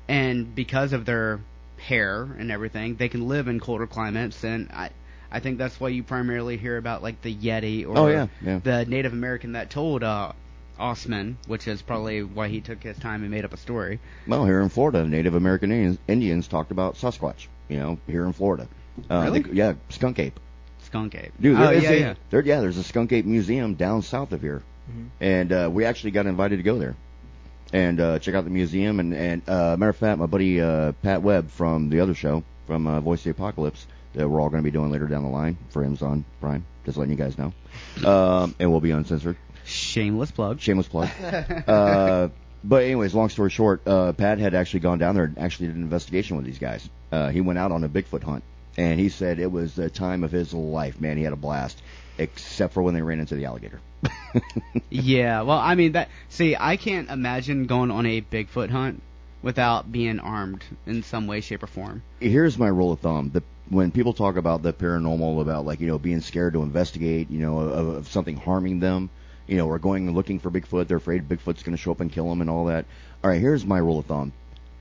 and because of their hair and everything, they can live in colder climates, and I. I think that's why you primarily hear about like the Yeti or Oh, yeah, yeah. the Native American that told uh, Ostman, which is probably why he took his time and made up a story. Well, here in Florida, Native American Indians, Indians talked about Sasquatch. You know, here in Florida. Uh, Really? they- yeah, skunk ape. Skunk ape. Dude, oh yeah, a, yeah. There, yeah, there's a skunk ape museum down south of here, Mhm. and uh, we actually got invited to go there and uh, check out the museum. And, and uh, matter of fact, my buddy uh, Pat Webb from the other show, from uh, Voice of the Apocalypse, that we're all going to be doing later down the line for Amazon Prime. Just letting you guys know, um, and we'll be uncensored. Shameless plug. Shameless plug. uh, but anyways, long story short, uh, Pat had actually gone down there and actually did an investigation with these guys. Uh, he went out on a Bigfoot hunt, and he said it was the time of his life. Man, he had a blast, except for when they ran into the alligator. yeah, well, I mean that. See, I can't imagine going on a Bigfoot hunt without being armed in some way, shape, or form. Here's my rule of thumb: the when people talk about the paranormal, about like you know being scared to investigate, you know, of, of something harming them, you know, or going looking for Bigfoot, they're afraid Bigfoot's going to show up and kill them and all that. All right, here's my rule of thumb: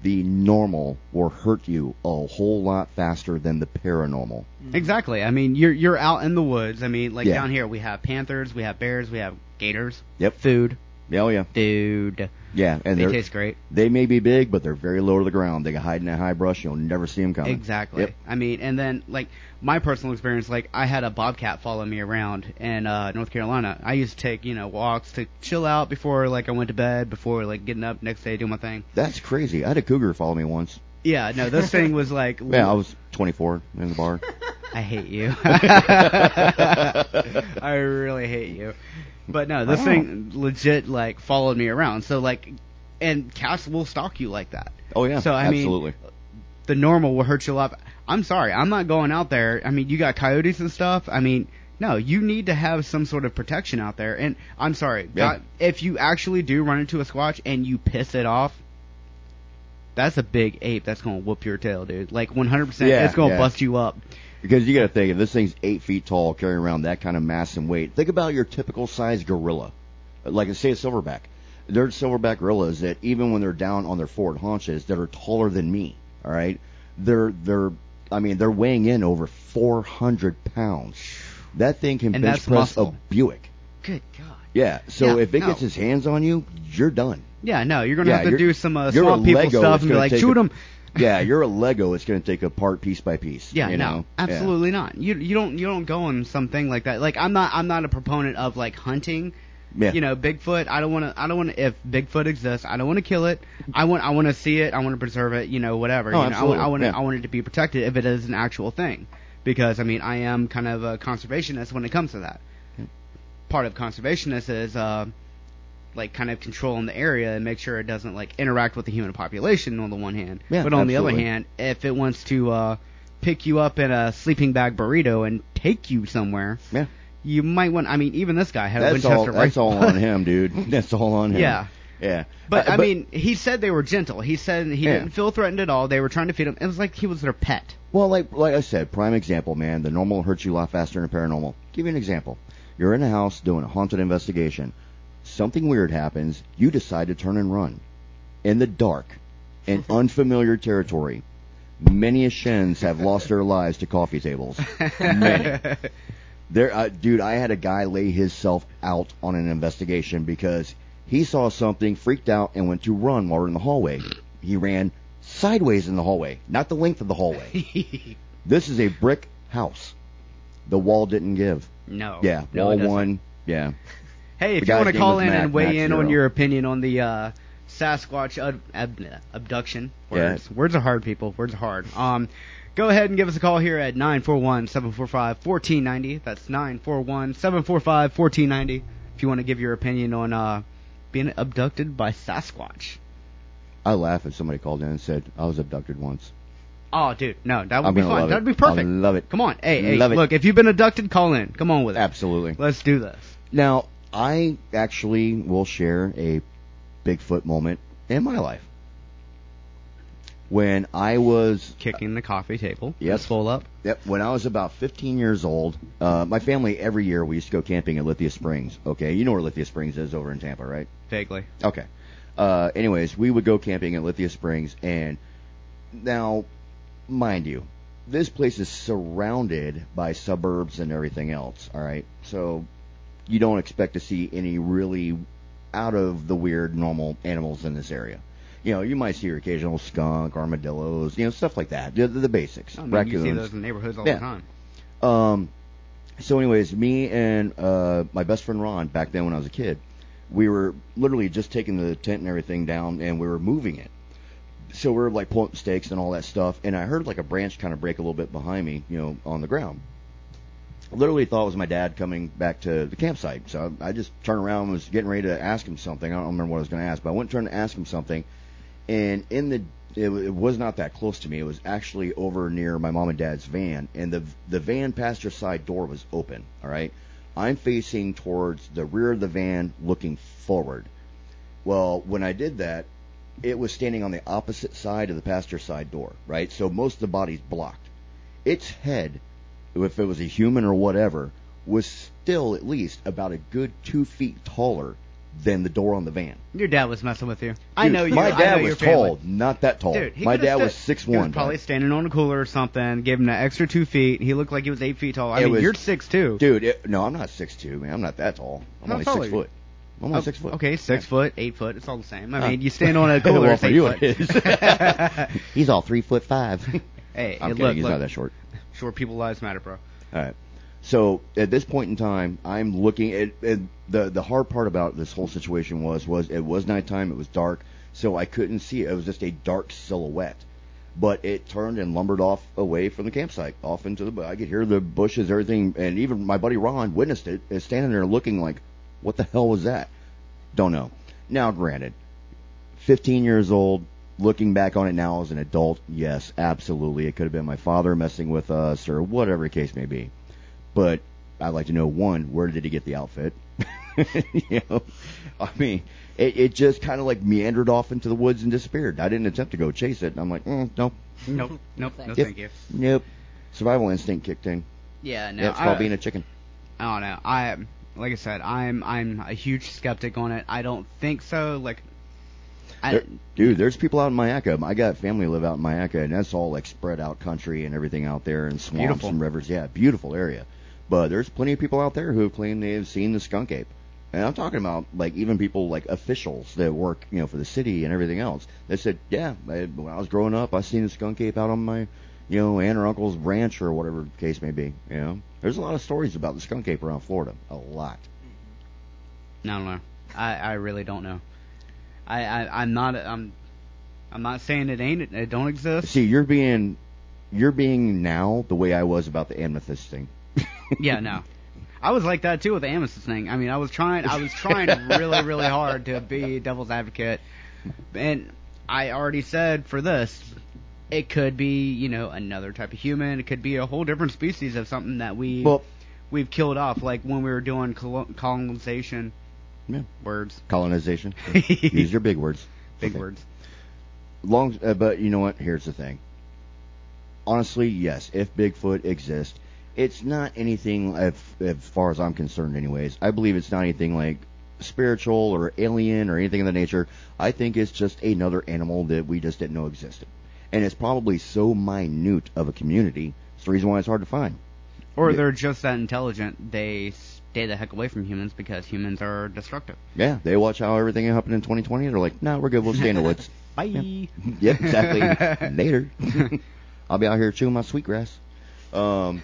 the normal will hurt you a whole lot faster than the paranormal. Mm-hmm. Exactly. I mean, you're you're out in the woods. I mean, like Yeah. down here we have panthers, we have bears, we have gators. Yep. Food. Yeah, oh yeah. Dude. Yeah, and They taste great. They may be big, but they're very low to the ground. They can hide in that high brush. You'll never see them coming. Exactly. Yep. I mean, and then like my personal experience, like I had a bobcat follow me around in uh, North Carolina. I used to take you know walks to chill out before like I went to bed, before like getting up next day doing my thing. That's crazy. I had a cougar follow me once. Yeah, no, this thing was like. Yeah, I was 24 in the bar. I hate you. I really hate you. But no, this Wow. thing legit like followed me around. So like, and cats will stalk you like that. Oh yeah, So I absolutely. mean, the normal will hurt you a lot. I'm sorry, I'm not going out there. I mean, you got coyotes and stuff. I mean, no, you need to have some sort of protection out there. And I'm sorry, Yeah. God, if you actually do run into a squatch and you piss it off, that's a big ape that's gonna whoop your tail, dude. Like 100%, Yeah, it's gonna yeah. bust you up. Because you got to think, if this thing's eight feet tall, carrying around that kind of mass and weight, think about your typical size gorilla, like say a silverback. There's silverback gorillas that even when they're down on their forward haunches, that are taller than me. All right, they're they're, I mean, they're weighing in over 400 pounds. That thing can And bench press muscle. a Buick. Good God. Yeah. So Yeah, if it no. gets its hands on you, you're done. Yeah, no, you're gonna Yeah, have to do some uh, swamp people stuff and be like, shoot them. Yeah, you're a Lego. It's going to take apart piece by piece. Yeah, you no, know? Yeah. absolutely not. You you don't you don't go on something like that. Like I'm not I'm not a proponent of like hunting. Yeah. You know, Bigfoot. I don't want to. I don't want to. If Bigfoot exists, I don't want to kill it. I want. I want to see it. I want to preserve it. You know, whatever. Oh, you know, absolutely, I, want. yeah. I want it to be protected if it is an actual thing, because I mean, I am kind of a conservationist when it comes to that. Part of conservationist is uh, like kind of control in the area and make sure it doesn't like interact with the human population on the one hand, Yeah, but on the other hand, if it wants to uh, pick you up in a sleeping bag burrito and take you somewhere, Yeah. you might want. I mean, even this guy had a Winchester all. That's all on him, dude. That's all on him. Yeah. Yeah. But Uh, I mean, he said they were gentle. He said he Yeah. didn't feel threatened at all. They were trying to feed him. It was like he was their pet. Well, like like I said, prime example, man. The normal hurts you a lot faster than the paranormal. Give you an example. You're in a house doing a haunted investigation. Something weird happens. You decide to turn and run. In the dark, in unfamiliar territory. Many Ashens have lost their lives to coffee tables. Many. There, uh, dude, I had a guy lay himself out on an investigation because he saw something, freaked out, and went to run while we we're in the hallway. He ran sideways in the hallway, not the length of the hallway. this is a brick house. The wall didn't give. No. Yeah, No, wall one. Yeah. Hey, if you want to call in Mac, and weigh Mac in on your opinion on the uh, Sasquatch ab- ab- abduction, Yeah. words words are hard, people. Words are hard. Um, go ahead and give us a call here at 941-745-1490. That's 941-745-1490 if you want to give your opinion on uh, being abducted by Sasquatch. I laugh if somebody called in and said I was abducted once. Oh, dude, no, that would I'm be fun. That'd it. be perfect. I love it. Come on, hey, hey, Love it. look, if you've been abducted, call in. Come on with it. Absolutely. Let's do this. Now, I actually will share a Bigfoot moment in my life. When I was Kicking the coffee table. yes, full up. Yep. When I was about 15 years old, uh, my family every year we used to go camping at Lithia Springs. Okay, you know where Lithia Springs is over in Tampa, right? Vaguely. Okay. Uh, anyways, we would go camping at Lithia Springs, and now, mind you, this place is surrounded by suburbs and everything else. All right, so you don't expect to see any really out of the weird normal animals in this area. You know, you might see your occasional skunk, armadillos, you know, stuff like that. The, the, basics. I mean, Raccoons. you see those in neighborhoods all Yeah. the time. Um, so, anyways, me and uh, my best friend Ron, back then when I was a kid, we were literally just taking the tent and everything down, and we were moving it. So we were like pulling stakes and all that stuff, and I heard like a branch kind of break a little bit behind me, you know, on the ground. Literally thought it was my dad coming back to the campsite. So I, I just turned around and was getting ready to ask him something. I don't remember what I was going to ask, but I went and turned to ask him something, and in the it, it was not that close to me. It was actually over near my mom and dad's van, and the the van passenger side door was open. All right, I'm facing towards the rear of the van, looking forward. Well, when I did that, it was standing on the opposite side of the passenger side door. Right, so most of the body's blocked. Its head, if it was a human or whatever, was still at least about a good two feet taller than the door on the van. Your dad was messing with you. I know you. My dad was tall, not that tall. Dude, he my dad sta- was six He was one. probably standing on a cooler or something. Gave him an extra two feet. He looked like he was eight feet tall. I It mean, was- you're six two. Dude, it, no, I'm not six two, man. I'm not that tall. I'm How only tall six foot. I'm only Oh, six foot. Okay, six foot, eight foot. It's all the same. I uh, mean, you stand on a cooler. well, it's for eight foot. He's all three foot five. hey, I'm look, kidding. He's look. not that short. Short people lives matter, bro. All right. So at this point in time, I'm looking at, at the the hard part about this whole situation was was it was nighttime, it was dark, so I couldn't see it. It was just a dark silhouette. But it turned and lumbered off away from the campsite, off into the. I could hear the bushes, everything, and even my buddy Ron witnessed it. Is standing there looking like, "What the hell was that?" Don't know. Now, granted, 15 years old, looking back on it now as an adult, yes, absolutely, it could have been my father messing with us or whatever the case may be. But I'd like to know one, where did he get the outfit? you know, I mean, it, it just kind of like meandered off into the woods and disappeared. I didn't attempt to go chase it. And I'm like, mm, nope, Nope, nope, no Yep. thank you. nope. Survival instinct kicked in. Yeah, no. yeah, it's called I- being a chicken. I don't know. I like I said, I'm I'm a huge skeptic on it. I don't think so. Like, I, There- dude, there's people out in Mayaca. I got family live out in Mayaca, and that's all like spread out country and everything out there, and swamps Beautiful. and rivers. Yeah, beautiful area. But there's plenty of people out there who claim they've seen the skunk ape. And I'm talking about like even people like officials that work, you know, for the city and everything else. They said, yeah, I, when I was growing up, I seen the skunk ape out on my, you know, aunt or uncle's ranch or whatever the case may be. You know, there's a lot of stories about the skunk ape around Florida. A lot. I don't know. I I really don't know. I, I I'm not I'm I'm not saying it ain't it don't exist. See, you're being, you're being now the way I was about the amethyst thing. yeah, no. I was like that too with the amethyst thing. I mean, I was trying, I was trying really, really hard to be devil's advocate, and I already said for this, it could be, you know, another type of human. It could be a whole different species of something that we Well- we've killed off, like when we were doing colonization. Yeah. Words. Colonization. Use your big words. Big Okay. words. Long, uh, but you know what? Here's the thing. Honestly, yes, if Bigfoot exists, it's not anything, as, as far as I'm concerned, anyways. I believe it's not anything like spiritual or alien or anything of that nature. I think it's just another animal that we just didn't know existed, and it's probably so minute of a community. It's the reason why it's hard to find. Or they're just that intelligent. They stay the heck away from humans because humans are destructive. Yeah, they watch how everything happened in 2020. They're like, no, we're good. We'll stay in the woods. Bye. yep, exactly. Later. I'll be out here chewing my sweetgrass. Um,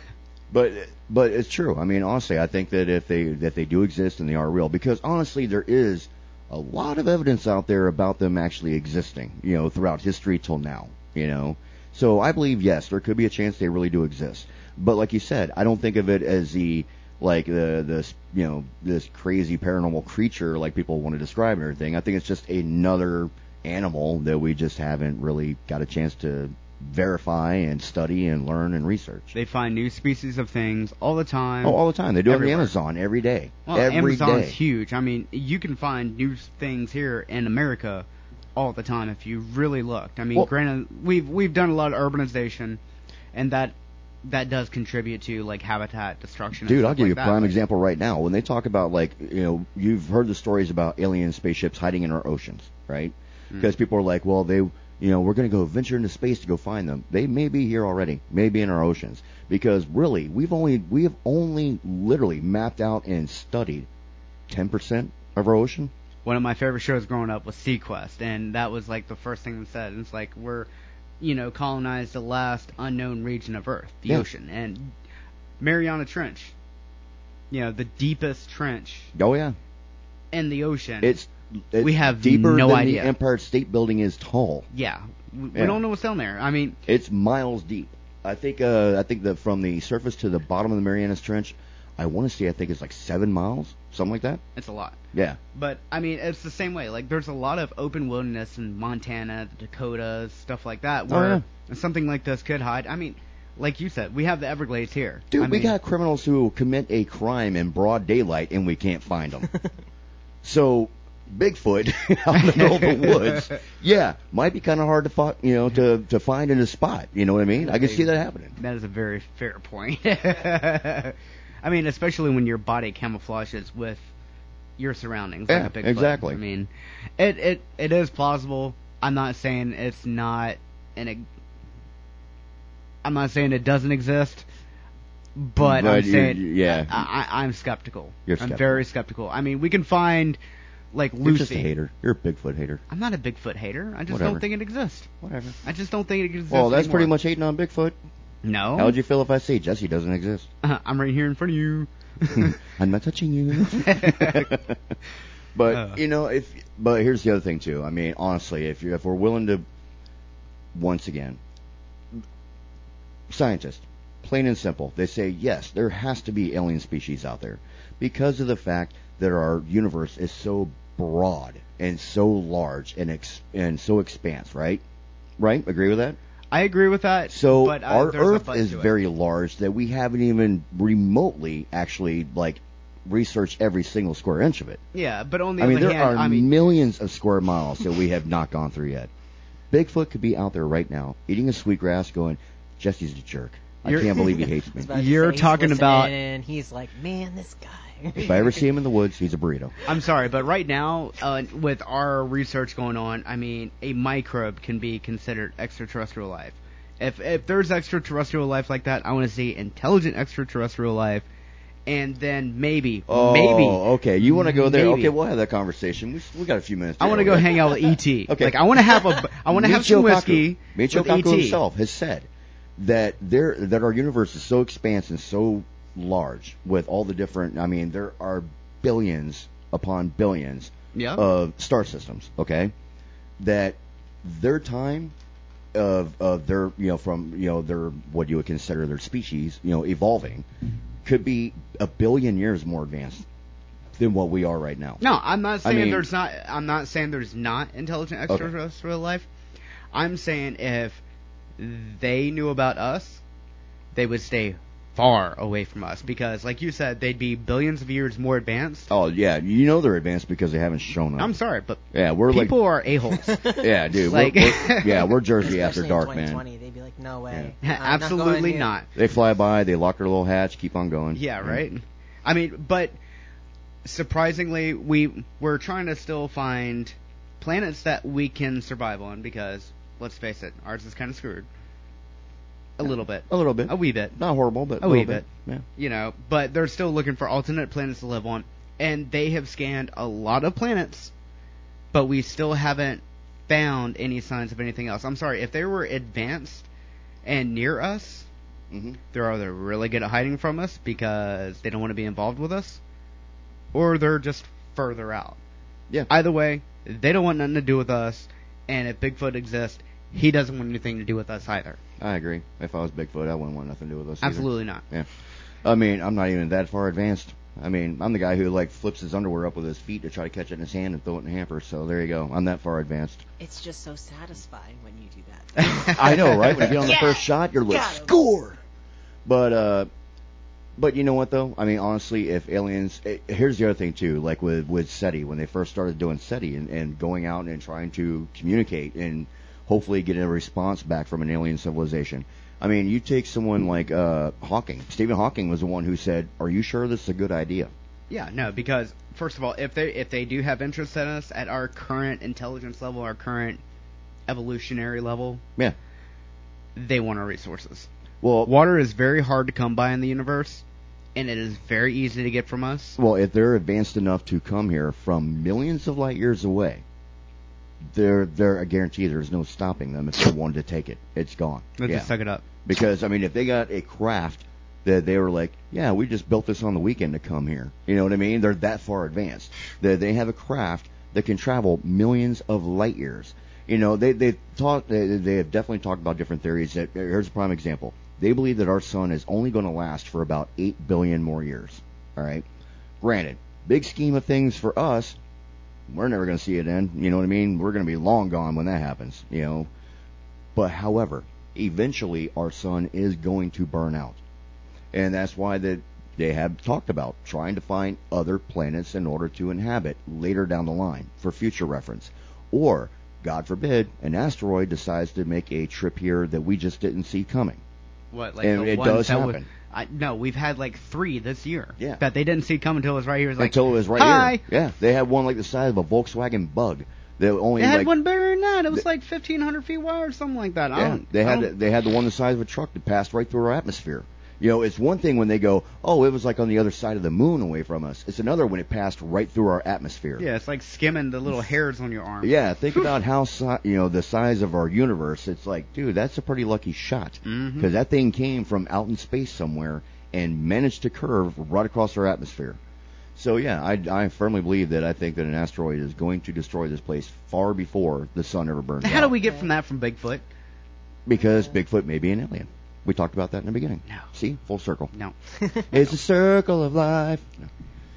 but but it's true. I mean, honestly, I think that if they that they do exist and they are real, because honestly, there is a lot of evidence out there about them actually existing. You know, throughout history till now. You know, so I believe yes, there could be a chance they really do exist. But like you said, I don't think of it as the like the this you know this crazy paranormal creature like people want to describe and everything. I think it's just another animal that we just haven't really got a chance to verify and study and learn and research. They find new species of things all the time. Oh, all the time. They do it on the Amazon every day. Well, every Amazon's day. huge. I mean, you can find new things here in America all the time if you really looked. I mean, Well- granted, we've we've done a lot of urbanization, and that that does contribute to like habitat destruction. and Dude, I'll give like you a that, prime example right now. When they talk about like, you know, you've heard the stories about alien spaceships hiding in our oceans, right? Mm. Because people are like, well, they, you know, we're going to go venture into space to go find them. They may be here already, maybe in our oceans. Because really, we've only we have only literally mapped out and studied 10% of our ocean. One of my favorite shows growing up was seaQuest, and that was like the first thing that said. And it's like we're, you know, colonized the last unknown region of Earth, the Yeah. ocean, and Mariana Trench. You know, the deepest trench Oh yeah, in the ocean. it's, it's We have deeper no than idea. the Empire State Building is tall. yeah, we, we don't know what's down there. I mean, It's miles deep. I think uh, I think that from the surface to the bottom of the Marianas Trench, I want to say I think it's like seven miles, something like that. it's a lot. Yeah. But I mean, it's the same way. Like, there's a lot of open wilderness in Montana, the Dakotas, stuff like that, Oh, where something like this could hide. I mean, like you said, we have the Everglades here. Dude, I we mean, got criminals who commit a crime in broad daylight and we can't find them. so Bigfoot out in the middle of the woods, yeah, might be kind of hard to find, you know, to to find in a spot. You know what I mean? I can see that happening. That is a very fair point. I mean, especially when your body camouflages with your surroundings. Yeah, like exactly. I mean, it it it is plausible. I'm not saying it's not an. I'm not saying it doesn't exist, but, But I'm you- saying yeah. I, I, I'm skeptical. You're skeptical. I'm very skeptical. I mean, we can find like Lucy. You're just a hater. You're a Bigfoot hater. I'm not a Bigfoot hater. I just Whatever. don't think it exists. Whatever. I just don't think it exists. Well, that's pretty much hating on Bigfoot. No. How would you feel if I say Jesse doesn't exist? I'm right here in front of you. I'm not touching you. but Uh. you know, if but here's the other thing too. I mean, honestly, if you if we're willing to, once again, scientists, plain and simple, they say yes, there has to be alien species out there because of the fact that our universe is so broad and so large and ex- and so expanse, right? Right? Agree with that? I agree with that. So but, uh, our there's Earth is very large that we haven't even remotely actually like researched every single square inch of it. Yeah, but on the I mean, other there hand, are I mean, millions of square miles that we have not gone through yet. Bigfoot could be out there right now eating a sweetgrass, going, "Jesse's a jerk. I You're- can't believe he hates me." was about to You're say, talking about- and he's like, man, this guy. If I ever see him in the woods, he's a burrito. I'm sorry, but right now, uh, with our research going on, I mean, a microbe can be considered extraterrestrial life. If if there's extraterrestrial life like that, I want to see intelligent extraterrestrial life, and then maybe, Oh, maybe, okay. You want to go there? Maybe. Okay, we'll have that conversation. We, we got a few minutes. I want to go hang out with ET. Okay. Like I want to have a, I want to have some whiskey Michio E Kaku ET. himself has said that there that our universe is so expansive and so large with all the different. I mean, there are billions upon billions Yeah. of star systems. Okay, that their time of of their you know from you know their what you would consider their species you know evolving could be a billion years more advanced than what we are right now. No, I'm not I saying mean- there's not. I'm not saying there's not intelligent Okay. extraterrestrial life. I'm saying if they knew about us, they would stay far away from us because, like you said, they'd be billions of years more advanced. Oh yeah, you know they're advanced because they haven't shown up. I'm sorry, but Yeah, we're like people are a holes. Yeah, dude. Like- we're, we're, yeah, we're Jersey after dark, in man. 2020, they'd be like, no way. Yeah. I'm not Absolutely not. They fly by, they lock their little hatch, keep on going. Yeah, right. I mean, but surprisingly, we we're trying to still find planets that we can survive on because let's face it, ours is kind of screwed. A little bit. A little bit. A wee bit. Not horrible, but a a wee bit. bit. Yeah. You know, but they're still looking for alternate planets to live on, and they have scanned a lot of planets, but we still haven't found any signs of anything else. I'm sorry, if they were advanced and near us, Mhm. they're either really good at hiding from us because they don't want to be involved with us, or they're just further out. Yeah. Either way, they don't want nothing to do with us, and if Bigfoot exists, he doesn't want anything to do with us either. I agree. If I was Bigfoot, I wouldn't want nothing to do with us. either. Absolutely not. Yeah. I mean, I'm not even that far advanced. I mean, I'm the guy who like flips his underwear up with his feet to try to catch it in his hand and throw it in the hamper. So there you go. I'm that far advanced. It's just so satisfying when you do that. I know, right? When you get on the Yeah. first shot, you're like Got 'em. score. But uh, but you know what though? I mean, honestly, if aliens, eh, here's the other thing too. Like with with SETI, when they first started doing SETI and, and going out and trying to communicate and hopefully get a response back from an alien civilization. I mean, you take someone like uh, Hawking. Stephen Hawking was the one who said, "Are you sure this is a good idea?" Yeah, no, because first of all, if they if they do have interest in us at our current intelligence level, our current evolutionary level, Yeah. they want our resources. Well, Water is very hard to come by in the universe, and it is very easy to get from us. Well, if they're advanced enough to come here from millions of light years away, they're they're I guarantee there's no stopping them if they wanted to take it. It's gone. Let's yeah. just suck it up. Because I mean, if they got a craft that they were like, yeah, we just built this on the weekend to come here. You know what I mean? They're that far advanced. They they have a craft that can travel millions of light years. You know, they they talk they, they have definitely talked about different theories. That here's a prime example. They believe that our sun is only going to last for about eight billion more years. All right. Granted, big scheme of things for us, we're never going to see it end. You know what I mean? We're going to be long gone when that happens. You know. But however, eventually our sun is going to burn out, and that's why that they have talked about trying to find other planets in order to inhabit later down the line for future reference, or God forbid, an asteroid decides to make a trip here that we just didn't see coming. What like And it does happen. I, no, we've had like three this year. Yeah. That they didn't see coming until it was right here. It was like, Until it was right Hi. here. Yeah, they had one like the size of a Volkswagen Bug. They only They had like one bigger than that. It was like fifteen hundred feet wide or something like that. I Yeah, they had they had the one the size of a truck that passed right through our atmosphere. You know, it's one thing when they go, oh, it was like on the other side of the moon away from us. It's another when it passed right through our atmosphere. Yeah, it's like skimming the little hairs on your arm. Yeah, think about how si- you know the size of our universe. It's like, dude, that's a pretty lucky shot mm-hmm. because that thing came from out in space somewhere and managed to curve right across our atmosphere. So yeah, I, I firmly believe that I think that an asteroid is going to destroy this place far before the sun ever burns out. How out. do we get from that from Bigfoot? Because Bigfoot may be an alien. We talked about that in the beginning. No. See, full circle. No. it's a circle of life. No.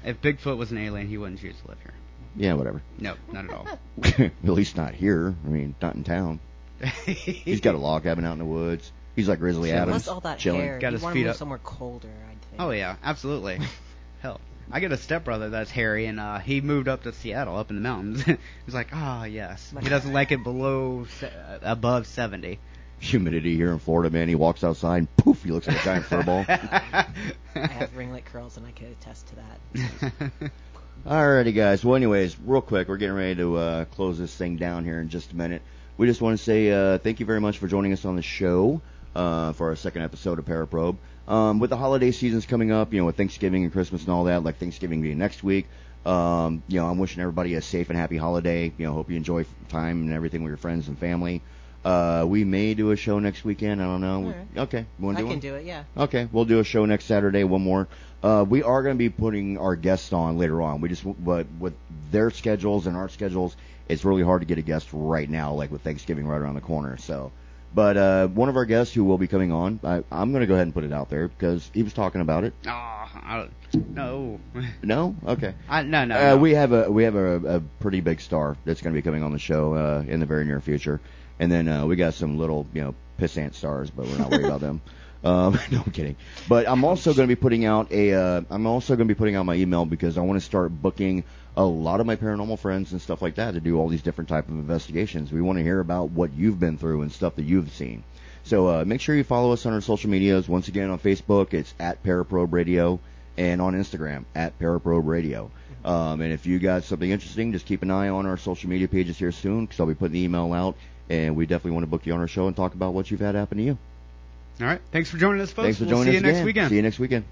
If Bigfoot was an alien, he wouldn't choose to live here. Yeah, whatever. No, not at all. at least not here. I mean, not in town. He's got a log cabin out in the woods. He's like Grizzly Plus Adams, all that chilling. hair. Got his feet up. somewhere colder, I'd think. Oh yeah, absolutely. Hell, I got a stepbrother that's hairy, and uh, he moved up to Seattle, up in the mountains. He's like, ah, yes. He doesn't like it below, se- uh, above seventy. Humidity here in Florida, man. He walks outside and poof, he looks like a giant furball. I have ringlet curls, and I could attest to that. Alrighty, guys. Well, anyways, real quick, we're getting ready to uh, close this thing down here in just a minute. We just want to say uh, thank you very much for joining us on the show uh, for our second episode of Paraprobe. Um, with the holiday seasons coming up, you know, with Thanksgiving and Christmas and all that, like Thanksgiving being next week, um, you know, I'm wishing everybody a safe and happy holiday. You know, hope you enjoy time and everything with your friends and family. Uh, we may do a show next weekend. I don't know. Alright. Okay, you want I to do can one? do it, yeah. Okay, we'll do a show next Saturday. One more. Uh, we are going to be putting our guests on later on. We just, but with their schedules and our schedules, it's really hard to get a guest right now, like with Thanksgiving right around the corner. So, but uh, one of our guests who will be coming on, I, I'm going to go ahead and put it out there because he was talking about it. Ah, I no. No, okay. I, no, no, Uh, no. We have a we have a, a pretty big star that's going to be coming on the show uh, in the very near future, and then uh, we got some little you know pissant stars, but we're not worried about them. Um, no, I'm kidding. But I'm also going to be putting out a uh, I'm also going to be putting out my email because I want to start booking a lot of my paranormal friends and stuff like that to do all these different type of investigations. We want to hear about what you've been through and stuff that you've seen. So uh, make sure you follow us on our social medias. Once again, on Facebook, it's at Paraprobe Radio, and on Instagram at Paraprobe Radio. Um, and if you got something interesting, just keep an eye on our social media pages here soon because I'll be putting the email out, and we definitely want to book you on our show and talk about what you've had happen to you. All right. Thanks for joining us, folks. Thanks for we'll joining see us you next again. weekend. See you next weekend.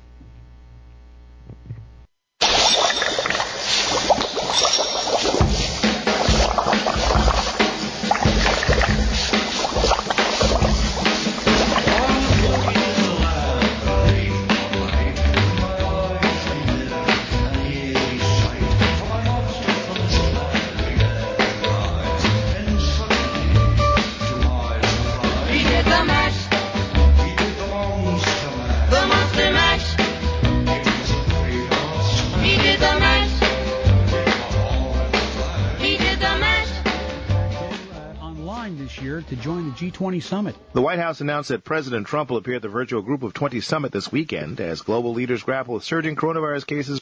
20 summit. The White House announced that President Trump will appear at the virtual Group of 20 summit this weekend as global leaders grapple with surging coronavirus cases